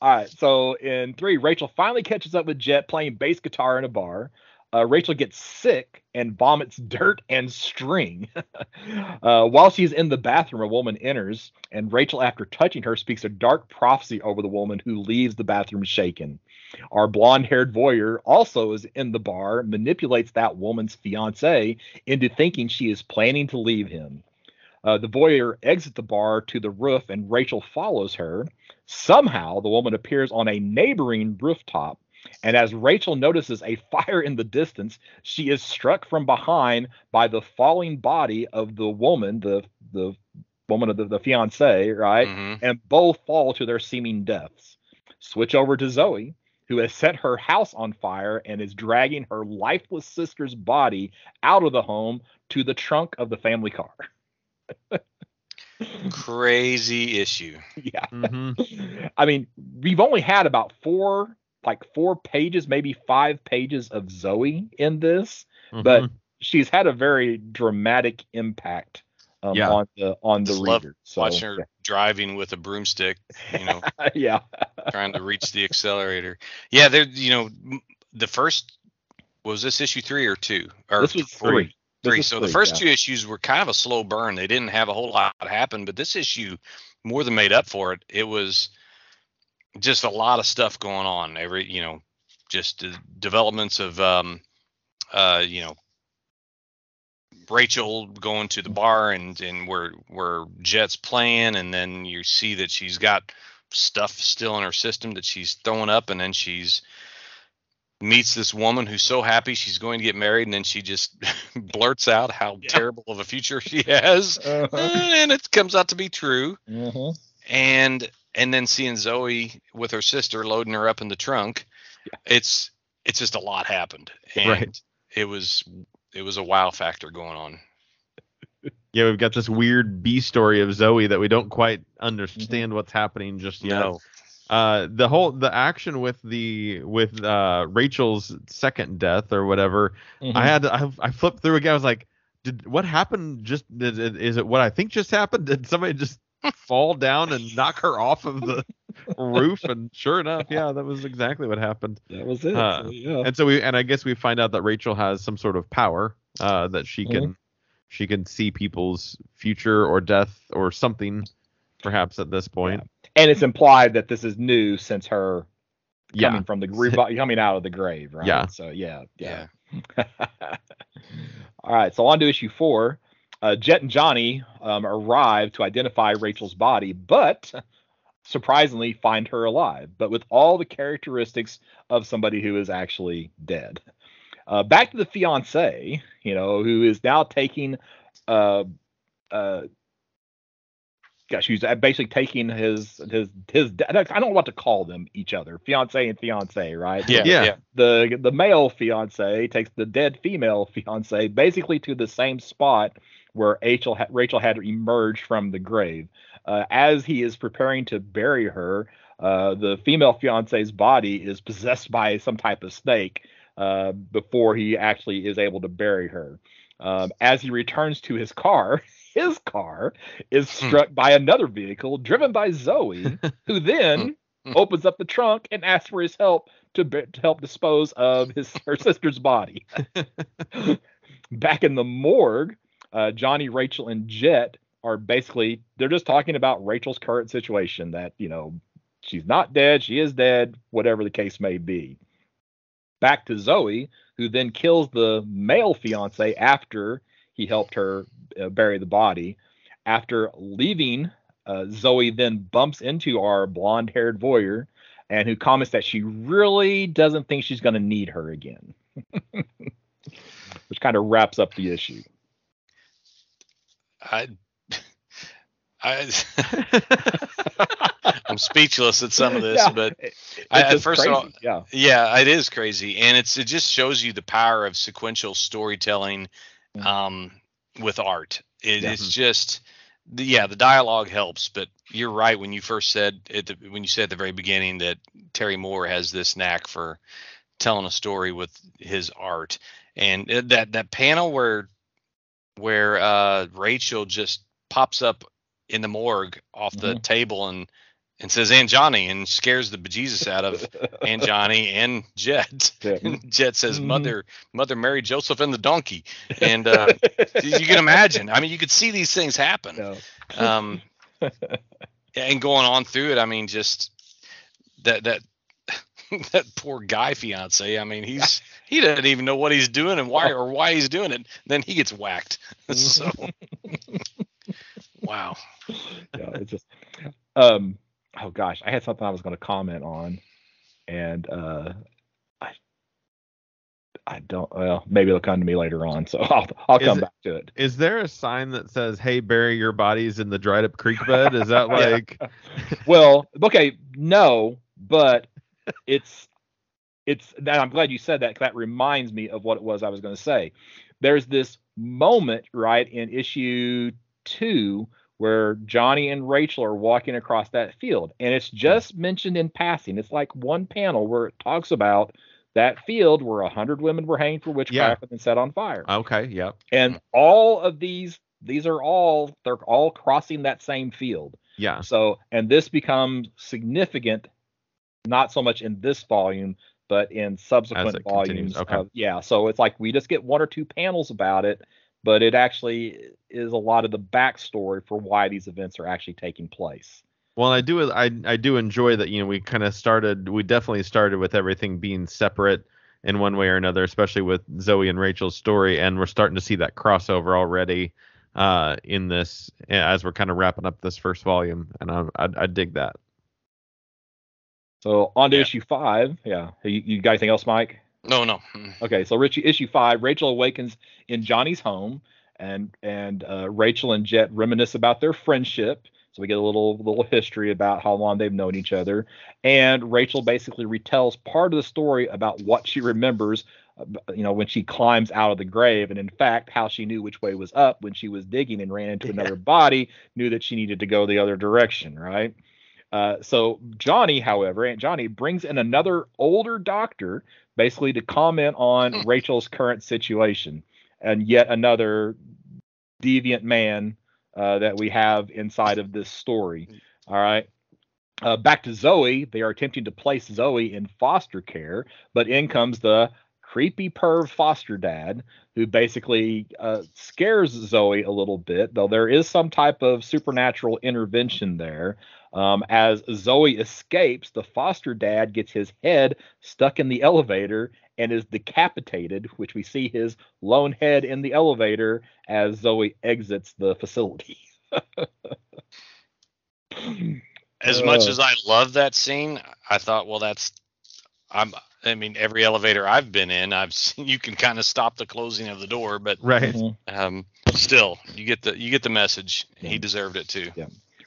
All right. So in three, Rachel finally catches up with Jet playing bass guitar in a bar. Uh, Rachel gets sick and vomits dirt and string. uh, while she's in the bathroom, a woman enters, and Rachel, after touching her, speaks a dark prophecy over the woman who leaves the bathroom shaken. Our blonde haired voyeur also is in the bar, manipulates that woman's fiance into thinking she is planning to leave him. Uh, the voyeur exits the bar to the roof, and Rachel follows her. Somehow, the woman appears on a neighboring rooftop. And as Rachel notices a fire in the distance, she is struck from behind by the falling body of the woman, the the woman of the, the fiance, right? Mm-hmm. And both fall to their seeming deaths. Switch over to Zoe who has set her house on fire and is dragging her lifeless sister's body out of the home to the trunk of the family car. Crazy issue. Yeah. Mm-hmm. I mean, we've only had about four, like four pages, maybe five pages of Zoe in this, mm-hmm. but she's had a very dramatic impact um, yeah. on the on the reader. So, watching her yeah. driving with a broomstick, you know, yeah, trying to reach the accelerator. Yeah, there, you know, the first was this issue three or two or this was three. Three. So three, the first yeah. two issues were kind of a slow burn. They didn't have a whole lot happen, but this issue more than made up for it. It was just a lot of stuff going on. Every, you know, just developments of, um, uh, you know, Rachel going to the bar and and where where Jet's playing, and then you see that she's got stuff still in her system that she's throwing up, and then she's meets this woman who's so happy she's going to get married, and then she just blurts out how Yeah. terrible of a future she has, Uh-huh. and it comes out to be true. Mhm. And and then seeing Zoe with her sister loading her up in the trunk, it's it's just a lot happened, and Right. it was it was a wow factor going on. Yeah, we've got this weird B story of Zoe that we don't quite understand what's happening just yet. No, Uh, the whole the action with the with uh Rachel's second death or whatever, Mhm. I had to, I, I flipped through again. I was like, did what happened? Just did, it- is it what I think just happened? Did somebody just fall down and knock her off of the roof? And sure enough, yeah, that was exactly what happened. that was it. Uh, So, yeah. And so we and I guess we find out that Rachel has some sort of power uh, that she can she can see people's future or death or something, perhaps at this point. and it's implied that this is new since her Yeah, coming from the revi- coming out of the grave, right? Yeah. So yeah, yeah. yeah. All right, so on to issue four. Uh, Jet and Johnny um, arrive to identify Rachel's body, but surprisingly find her alive, but with all the characteristics of somebody who is actually dead. Uh, back to the fiance, you know, who is now taking, uh, uh, gosh, he's basically taking his his his. I don't know what to call them each other, fiance and fiance, right? Yeah, Yeah. yeah, the the male fiance takes the dead female fiance basically to the same spot where Rachel Rachel had emerged from the grave. Uh, as he is preparing to bury her, uh, the female fiance's body is possessed by some type of snake uh, before he actually is able to bury her. Um, as he returns to his car, his car is Hmm. struck by another vehicle driven by Zoe, who then Hmm. opens up the trunk and asks for his help to, be- to help dispose of his her sister's body. Back in the morgue, uh, Johnny, Rachel, and Jet are basically they're just talking about Rachel's current situation that you know she's not dead, she is dead, whatever the case may be. Back to Zoe, who then kills the male fiance after he helped her uh, bury the body. After leaving, uh, Zoe then bumps into our blonde haired voyeur and who comments that she really doesn't think she's going to need her again. Which kind of wraps up the issue. I, I, I'm speechless at some of this, Yeah, but it- I- first of all- yeah. yeah, it is crazy, and it's it just shows you the power of sequential storytelling, Mhm. um, with art. It, Yeah. It's just, the, yeah, the dialogue helps, but you're right when you first said at the, when you said at the very beginning that Terry Moore has this knack for telling a story with his art, and that that panel where where uh, Rachel just pops up in the morgue off the Mhm. table and and says Aunt Johnny and scares the bejesus out of Aunt Johnny and Jet. Yeah. Jet says Mhm. mother mother Mary Joseph and the donkey. And uh, you can imagine. I mean you could see these things happen. No. Um and going on through it, I mean just that that that poor guy fiance. I mean he's he doesn't even know what he's doing and why or why he's doing it. Then he gets whacked. so wow. yeah, it's just um oh gosh, I had something I was going to comment on and uh I I don't well, maybe it'll come to me later on, so I'll I'll come it- back to it. Is there a sign that says, "Hey, bury your bodies in the dried up creek bed"? Is that like? Well, okay, no, but it's it's that I'm glad you said that that reminds me of what it was I was going to say. There's this moment right in issue 2 where Johnny and Rachel are walking across that field and it's just mentioned in passing. It's like one panel where it talks about that field where a hundred women were hanged for witchcraft and then set on fire. Okay, yep. And all of these these are all they're all crossing that same field. Yeah. So, and this becomes significant, not so much in this volume, but in subsequent volumes. okay. of- yeah. So it's like we just get one or two panels about it, but it actually is a lot of the backstory for why these events are actually taking place. Well, I do I I do enjoy that you know we kind of started we definitely started with everything being separate in one way or another, especially with Zoe and Rachel's story, and we're starting to see that crossover already uh, in this as we're kind of wrapping up this first volume, and I I, I dig that. So on to Yeah. issue five. Yeah. You, you got anything else, Mike? No, no. Okay, so Richie issue five, Rachel awakens in Johnny's home, and and uh, Rachel and Jet reminisce about their friendship. So we get a little little history about how long they've known each other, and Rachel basically retells part of the story about what she remembers, uh, you know, when she climbs out of the grave, and in fact how she knew which way was up when she was digging and ran into Yeah. another body, knew that she needed to go the other direction, right? Uh, so Johnny, however, Aunt Johnny brings in another older doctor basically to comment on Rachel's current situation, and yet another deviant man uh, that we have inside of this story. All right. Uh, back to Zoe. They are attempting to place Zoe in foster care, but in comes the creepy perv foster dad who basically uh, scares Zoe a little bit, though there is some type of supernatural intervention there. Um, as Zoe escapes, the foster dad gets his head stuck in the elevator and is decapitated, which we see his lone head in the elevator as Zoe exits the facility. As much Uh. as I love that scene, I thought, well, that's I'm. I mean, every elevator I've been in, I've seen you can kind of stop the closing of the door, but Right. Mhm. um, still, you get the you get the message. Yeah. He deserved it too.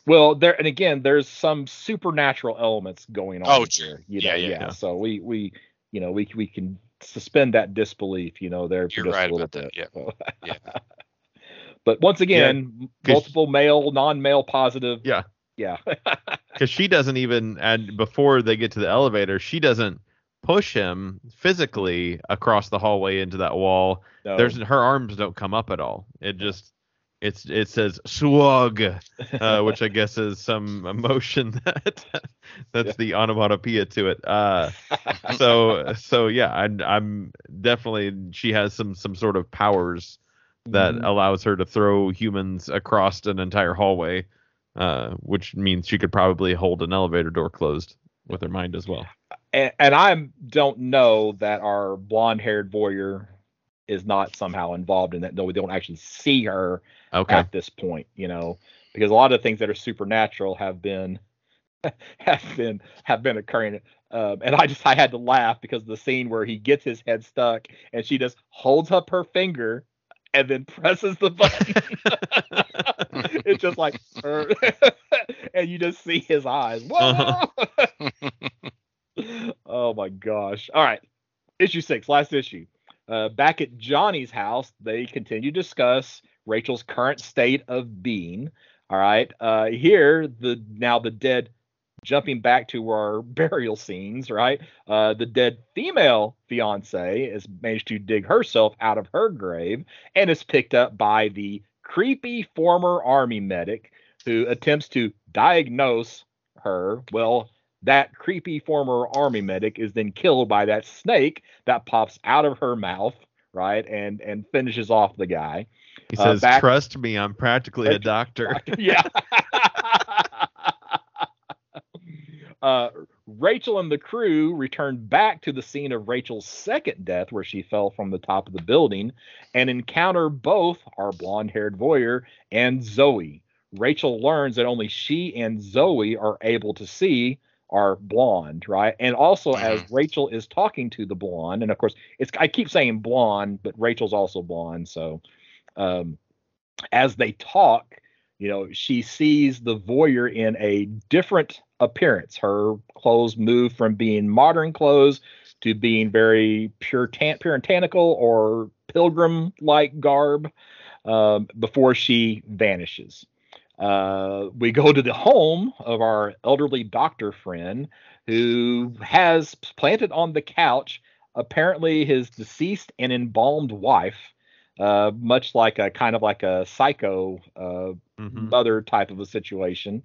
Well, there and again, there's some supernatural elements going on. Oh, here, sure. You Yeah, know, yeah, yeah. So we we you know we we can suspend that disbelief. You know, there You're just right a little about that, bit. yeah. So- Yeah. but once again, 'cause- multiple male, non-male positive. Yeah. Yeah. because she doesn't even and before they get to the elevator she doesn't push him physically across the hallway into that wall No. there's her arms don't come up at all it just it's it says swag uh, which i guess is some emotion that that's Yeah. the onomatopoeia to it uh so so yeah I'm, I'm definitely she has some some sort of powers that Mhm. allows her to throw humans across an entire hallway, uh, which means she could probably hold an elevator door closed with her mind as well. and, and I don't know that our blonde-haired voyeur is not somehow involved in that, though we don't actually see her Okay. at this point, you know, because a lot of things that are supernatural have been have been have been occurring. Um, and I just I had to laugh because the scene where he gets his head stuck and she just holds up her finger and then presses the button. it's just like er, and you just see his eyes. Oh my gosh. All right. Issue six, last issue. Uh, back at Johnny's house, they continue to discuss Rachel's current state of being. All right. Uh, here, the now the dead, jumping back to our burial scenes. Right. Uh, the dead female fiance has managed to dig herself out of her grave and is picked up by the creepy former army medic who attempts to diagnose her. Well, that creepy former army medic is then killed by that snake that pops out of her mouth, right, and and finishes off the guy. He Uh, says, back- "Trust me, I'm practically a doctor." yeah. uh, Rachel and the crew return back to the scene of Rachel's second death, where she fell from the top of the building, and encounter both our blonde-haired voyeur and Zoe. Rachel learns that only she and Zoe are able to see are blonde, right? And also as Rachel is talking to the blonde, and of course it's I keep saying blonde, but Rachel's also blonde, so um as they talk, you know, she sees the voyeur in a different appearance. Her clothes move from being modern clothes to being very puritan- puritanical or pilgrim like garb um, before she vanishes. Uh, we go to the home of our elderly doctor friend who has planted on the couch apparently his deceased and embalmed wife, uh, much like a kind of like a psycho uh, Mhm. mother type of a situation.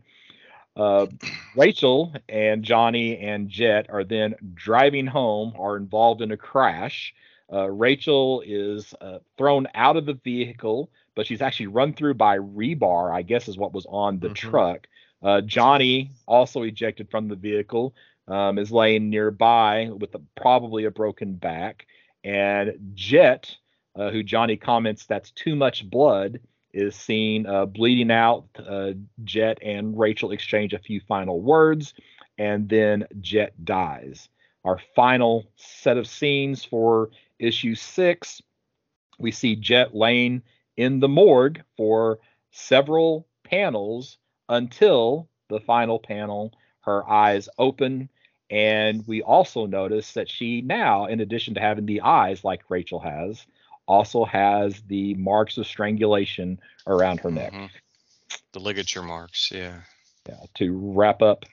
Uh, Rachel and Johnny and Jet are then driving home, are involved in a crash. Uh, Rachel is uh, thrown out of the vehicle, but she's actually run through by rebar, I guess is what was on the Mhm. truck. Uh, Johnny, also ejected from the vehicle, um, is laying nearby with a, probably a broken back. And Jet, uh, who Johnny comments that's too much blood, is seen uh, bleeding out. Uh, Jet and Rachel exchange a few final words, and then Jet dies. our final set of scenes for issue six, we see Jet laying in the morgue for several panels until the final panel. Her eyes open, and we also notice that she now, in addition to having the eyes like Rachel has, also has the marks of strangulation around her neck. Mhm. The ligature marks, yeah. Yeah, to wrap up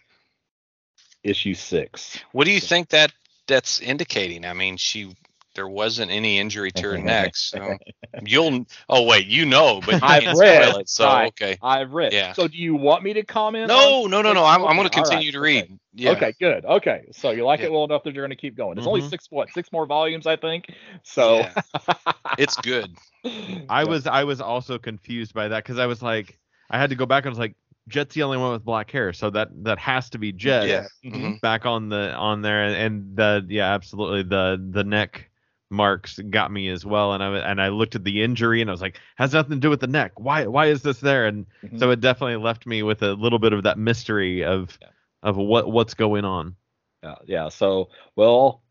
issue six. What do you think that that's indicating? I mean, she there wasn't any injury to her neck, so you'll. Oh wait, you know, but you I've read, it. So right. okay. I've read. Yeah. So do you want me to comment? No, on- no, no, no. I'm, I'm going to continue right, to read. okay. Yeah. Okay, good. Okay, so you like Yeah. it well enough that you're going to keep going. It's only Mhm. six what six more volumes, I think. So Yeah. It's good. I was I was also confused by that because I was like I had to go back and I was like Jet's the only one with black hair, so that that has to be Jet Yeah. Mhm. Mhm. back on the on there and, and the yeah absolutely the the neck marks got me as well and I and I looked at the injury and I was like has nothing to do with the neck why why is this there and Mhm. so it definitely left me with a little bit of that mystery of Yeah. of what what's going on Yeah, yeah. So, well,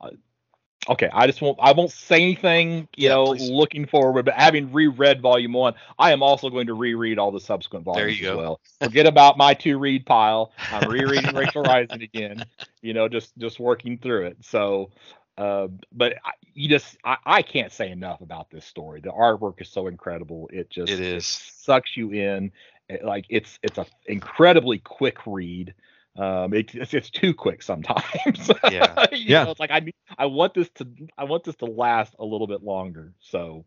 okay. I just won't. I won't say anything. You Yeah, know, please. looking forward. But having reread Volume One, I am also going to reread all the subsequent There volumes you as go. well. Forget about my to read pile. I'm rereading Rachel Rising again. You know, just just working through it. So, uh, but I, you just I, I can't say enough about this story. The artwork is so incredible. It just It is. sucks you in. It- like it's it's a incredibly quick read. Um, it, it's it's too quick sometimes. Yeah. You Yeah. know, it's like I need- I want this to I want this to last a little bit longer. So,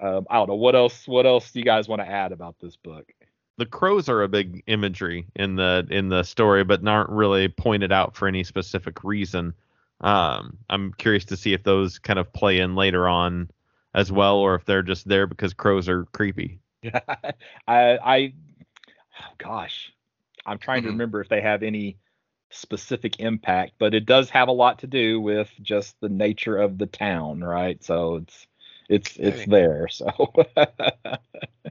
um, I don't know what else what else do you guys want to add about this book? the crows are a big imagery in the in the story but aren't really pointed out for any specific reason um i'm curious to see if those kind of play in later on as well or if they're just there because crows are creepy I I oh gosh, I'm trying to Mhm. remember if they have any specific impact, but it does have a lot to do with just the nature of the town, right? So it's it's it's there. So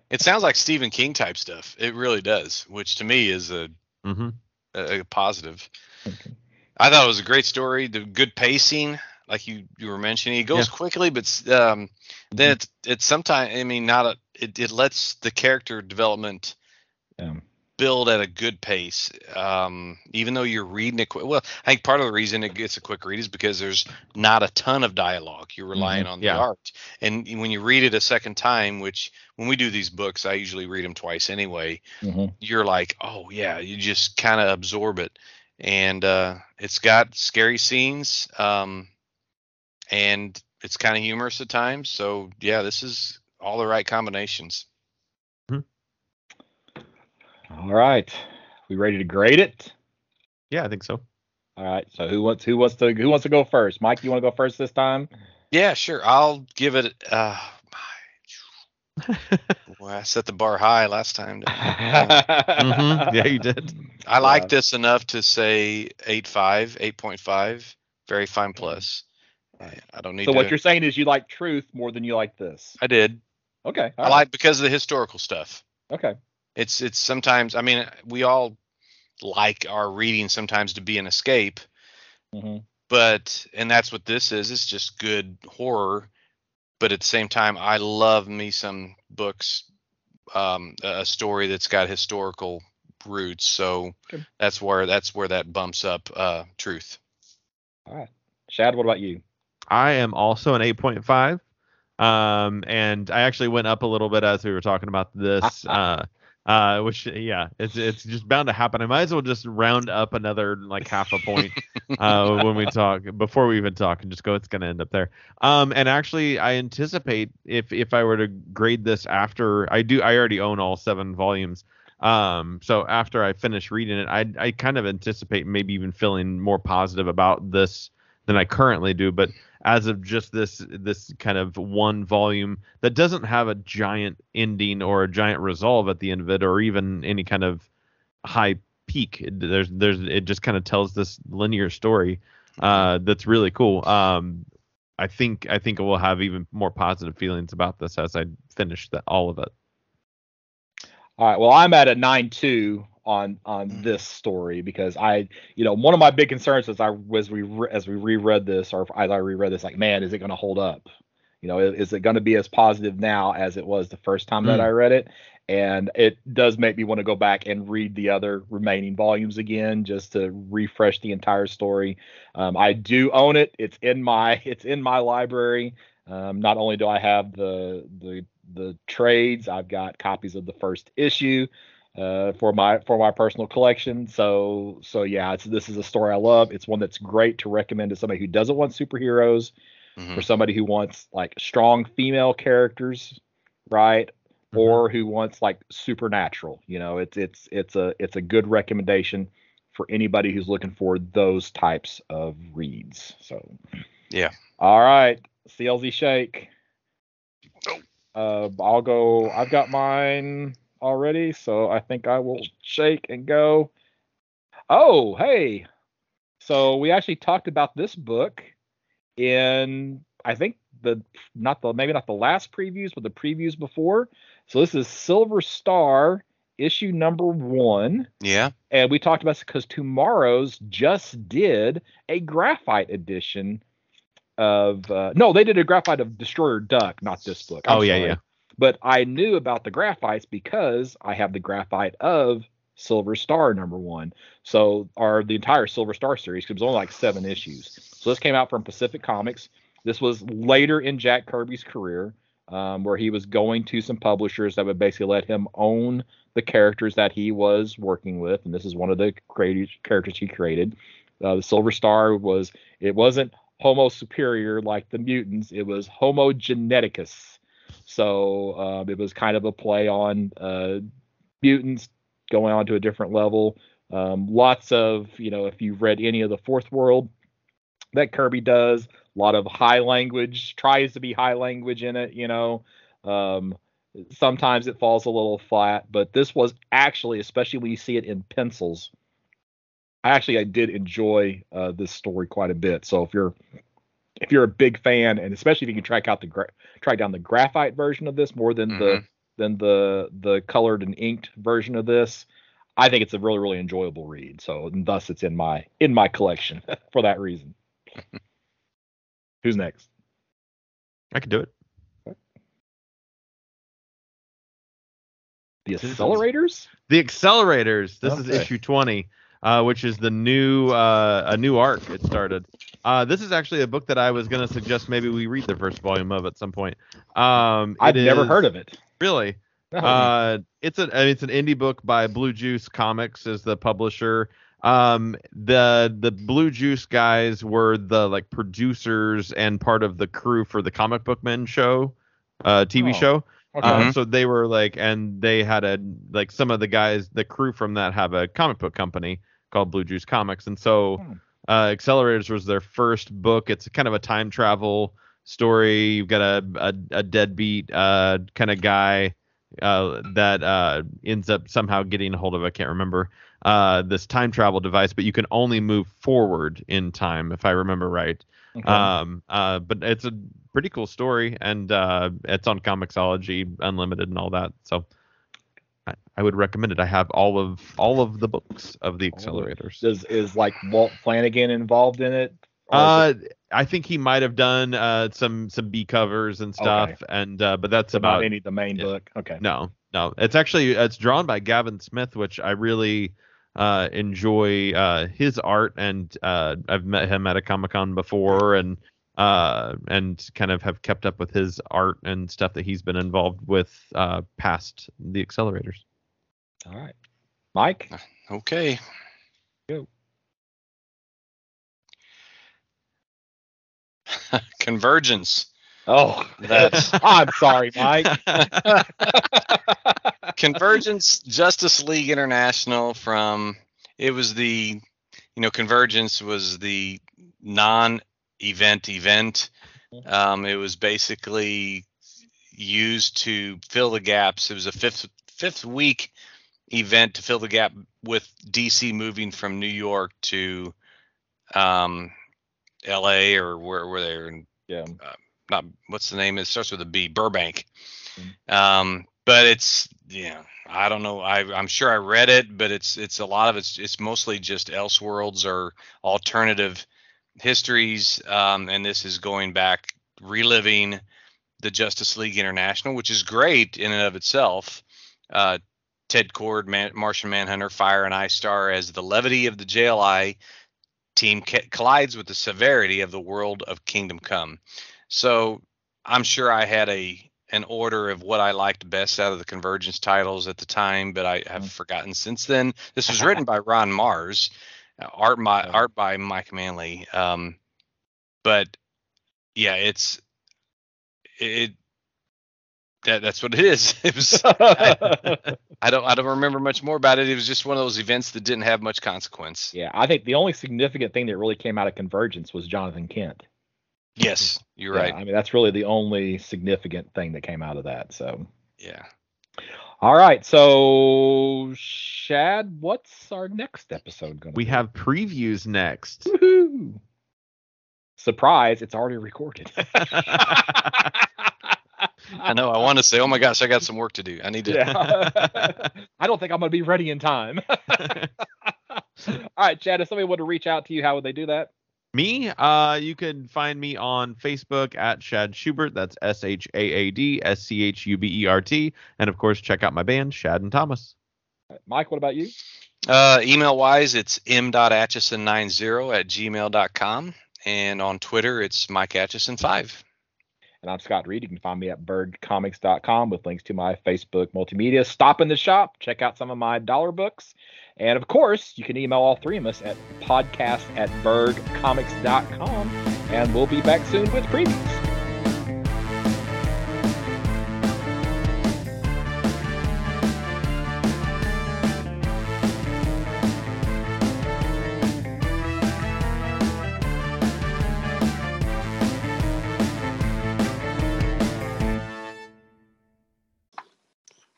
It sounds like Stephen King type stuff. It really does, which to me is a, mm-hmm. a, a positive. Okay. I thought it was a great story. The good pacing, like you you were mentioning, it goes Yeah. quickly, but um, then it's it's sometimes I mean not a it, it lets the character development yeah. build at a good pace. Um, even though you're reading it quick. Well, I think part of the reason it gets a quick read is because there's not a ton of dialogue. You're relying on the Yeah. art, and when you read it a second time, which when we do these books, I usually read them twice anyway. Mhm. You're like, oh yeah, you just kind of absorb it, and uh, it's got scary scenes, um, and it's kind of humorous at times. So yeah, this is all the right combinations. All right. We ready to grade it? yeah i think so All right. So who wants who wants to who wants to go first? Mike, you want to go first this time? Yeah, sure. I'll give it. Uh, Boy, I set the bar high last time. didn't I? hmm yeah you did I like Yeah. this enough to say 8.5, 8.5, very fine plus. I, I don't need So to. what you're saying is you like truth more than you like this. I did. Okay. all I right, like because of the historical stuff. Okay. It's it's sometimes. I mean, we all like our reading sometimes to be an escape, hmm but and that's what this is. It's just good horror, but at the same time, I love me some books, um, a a story that's got historical roots. So Okay. that's where that's where that bumps up uh, truth. All right. Shad, what about you? I am also an 8.5. Um, and I actually went up a little bit as we were talking about this. uh, uh, which yeah, it's it's just bound to happen. I might as well just round up another like half a point uh, when we talk before we even talk and just go. It's gonna end up there. Um, and actually, I anticipate if if I were to grade this after I do, I already own all seven volumes. Um, so after I finish reading it, I I kind of anticipate maybe even feeling more positive about this than I currently do. But as of just this this kind of one volume that doesn't have a giant ending or a giant resolve at the end of it, or even any kind of high peak. It, there's there's it just kind of tells this linear story uh, that's really cool. Um, I think I think we'll have even more positive feelings about this as I finish the, all of it. All right. Well, I'm at a nine two on on Mm. this story because I, you know, one of my big concerns as I was we re- as we reread this or as I reread this, like, man, is it going to hold up? You know, is, is it going to be as positive now as it was the first time that Mm. I read it? And it does make me want to go back and read the other remaining volumes again just to refresh the entire story. Um, I do own it. It's in my it's in my library. Um, not only do I have the the the trades, I've got copies of the first issue uh, for my for my personal collection. So so yeah, it's, this is a story I love. It's one that's great to recommend to somebody who doesn't want superheroes, Mhm. for somebody who wants like strong female characters, right? Mhm. Or who wants like supernatural. You know, it's it's it's a it's a good recommendation for anybody who's looking for those types of reads. So Yeah. All right, CLZ Shake. Uh, I'll go. I've got mine already, so I think I will shake and go. Oh, hey. So we actually talked about this book in I think the not the maybe not the last previews, but the previews before. So this is Silver Star issue number one. Yeah. And we talked about this because TwoMorrows just did a graphite edition of uh, no, they did a graphite of Destroyer Duck, not this book. I'm Oh, yeah, sorry. yeah. But I knew about the graphites because I have the graphite of Silver Star number one. So our the entire Silver Star series, 'cause it was only like seven issues. So this came out from Pacific Comics. This was later in Jack Kirby's career, um, where he was going to some publishers that would basically let him own the characters that he was working with, and this is one of the created characters he created. Uh, the Silver Star was it wasn't Homo superior like the mutants; it was Homo geneticus. So um, it was kind of a play on uh, mutants going on to a different level. Um, lots of you know, if you've read any of the Fourth World that Kirby does, a lot of high language, tries to be high language in it. You know, um, sometimes it falls a little flat, but this was actually, especially when you see it in pencils, I actually I did enjoy uh, this story quite a bit. So if you're if you're a big fan, and especially if you can track out the gra- track down the graphite version of this more than the Mhm. than the the colored and inked version of this, I think it's a really really enjoyable read. So and thus it's in my in my collection for that reason. Who's next? I could do it. The accelerators? The Accelerators. This is issue 20, uh, which is the new uh, a new arc. It started. Uh, this is actually a book that I was going to suggest maybe we read the first volume of at some point. Um, I've it never is- heard of it. Really? Uh, it's a I mean, it's an indie book by Blue Juice Comics is the publisher. Um, the the Blue Juice guys were the like producers and part of the crew for the Comic Book Men show, uh, TV Oh, show. okay. Um, so they were like, and they had a like some of the guys, the crew from that have a comic book company called Blue Juice Comics, and so Hmm. Uh, Accelerators was their first book. It's kind of a time travel story. You've got a a, a deadbeat uh, kind of guy uh, that uh, ends up somehow getting a hold of. I can't remember uh, this time travel device, but you can only move forward in time, if I remember right. Okay. Um, uh, but it's a pretty cool story, and uh, it's on Comixology Unlimited and all that. So I, I would recommend it. I have all of all of the books of the it. accelerators. Is is like Walt Flanagan involved in it? Uh, I think he might have done uh some some B covers and stuff, Okay. and uh, but that's it about not any the main yeah. book? Okay. no no. It's actually it's drawn by Gavin Smith, which I really uh enjoy uh his art, and uh I've met him at a Comic Con before, and uh and kind of have kept up with his art and stuff that he's been involved with uh past the accelerators. All right. Mike? Okay. Go. Convergence. Oh, That's- I'm sorry, Mike. Convergence Justice League International from it was the you know Convergence was the non-event event. Event. Um, it was basically used to fill the gaps. It was a fifth fifth week event to fill the gap with DC moving from New York to um, L.A. or where were they in yeah. not what's the name? It starts with a B. Burbank. Mm. Um, but it's yeah, I don't know. I I'm sure I read it, but it's it's a lot of it's it's mostly just Elseworlds or alternative histories, um, and this is going back reliving the Justice League International, which is great in and of itself. Uh, Ted Kord, Man- Martian Manhunter, Fire, and Ice Star as the levity of the JLI team ca- collides with the severity of the world of Kingdom Come. So I'm sure I had a an order of what I liked best out of the Convergence titles at the time, but I have Mhm. forgotten since then. This was written by Ron Marz, art by Yeah. art by Mike Manley. Um, but yeah, it's it that that's what it is. It was I don't I don't remember much more about it. It was just one of those events that didn't have much consequence. yeah, I think the only significant thing that really came out of Convergence was Jonathan Kent. Yes, you're Yeah, right. I mean, that's really the only significant thing that came out of that. So, Yeah. All right. So, Shad, what's our next episode going to be? We be? have previews next. Woohoo! Surprise! It's already recorded. I know. I want to say, oh my gosh, I got some work to do. I need to. Yeah. I don't think I'm going to be ready in time. All right, Shad, if somebody wanted to reach out to you, how would they do that? Me, uh, you can find me on Facebook at Shad Schubert. That's S H A A D S C H U B E R T. And of course, check out my band, Shad and Thomas. Mike, what about you? Uh, email wise, it's m.atchison90 at gmail.com. And on Twitter, it's Mike Atchison5. And I'm Scott Reed. You can find me at bergcomics.com with links to my Facebook multimedia. Stop in the shop, check out some of my dollar books. And of course, you can email all three of us at podcast at bergcomics.com. And we'll be back soon with previews.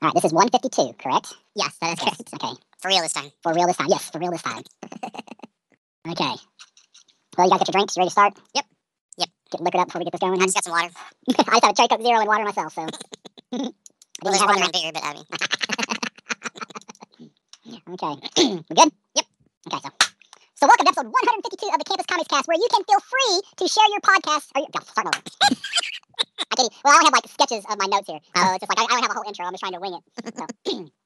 All right, this is 152, correct? Yes, that is correct. Okay. For real this time. For real this time. Yes, for real this time. okay. Well, you guys get your drinks. You ready to start? Yep. Yep. Get liquored up before we get this going. I just got some water. I just have a cherry coke zero and water myself, so. I didn't Well, have any- around here, but I mean, Okay. we good? Yep. Okay, so. So welcome to episode 152 of the Campus Comics Cast, where you can feel free to share your podcast. Or your, God, start over. I can't. Well, I don't have like sketches of my notes here, so oh. it's just like I, I don't have a whole intro. I'm just trying to wing it. So,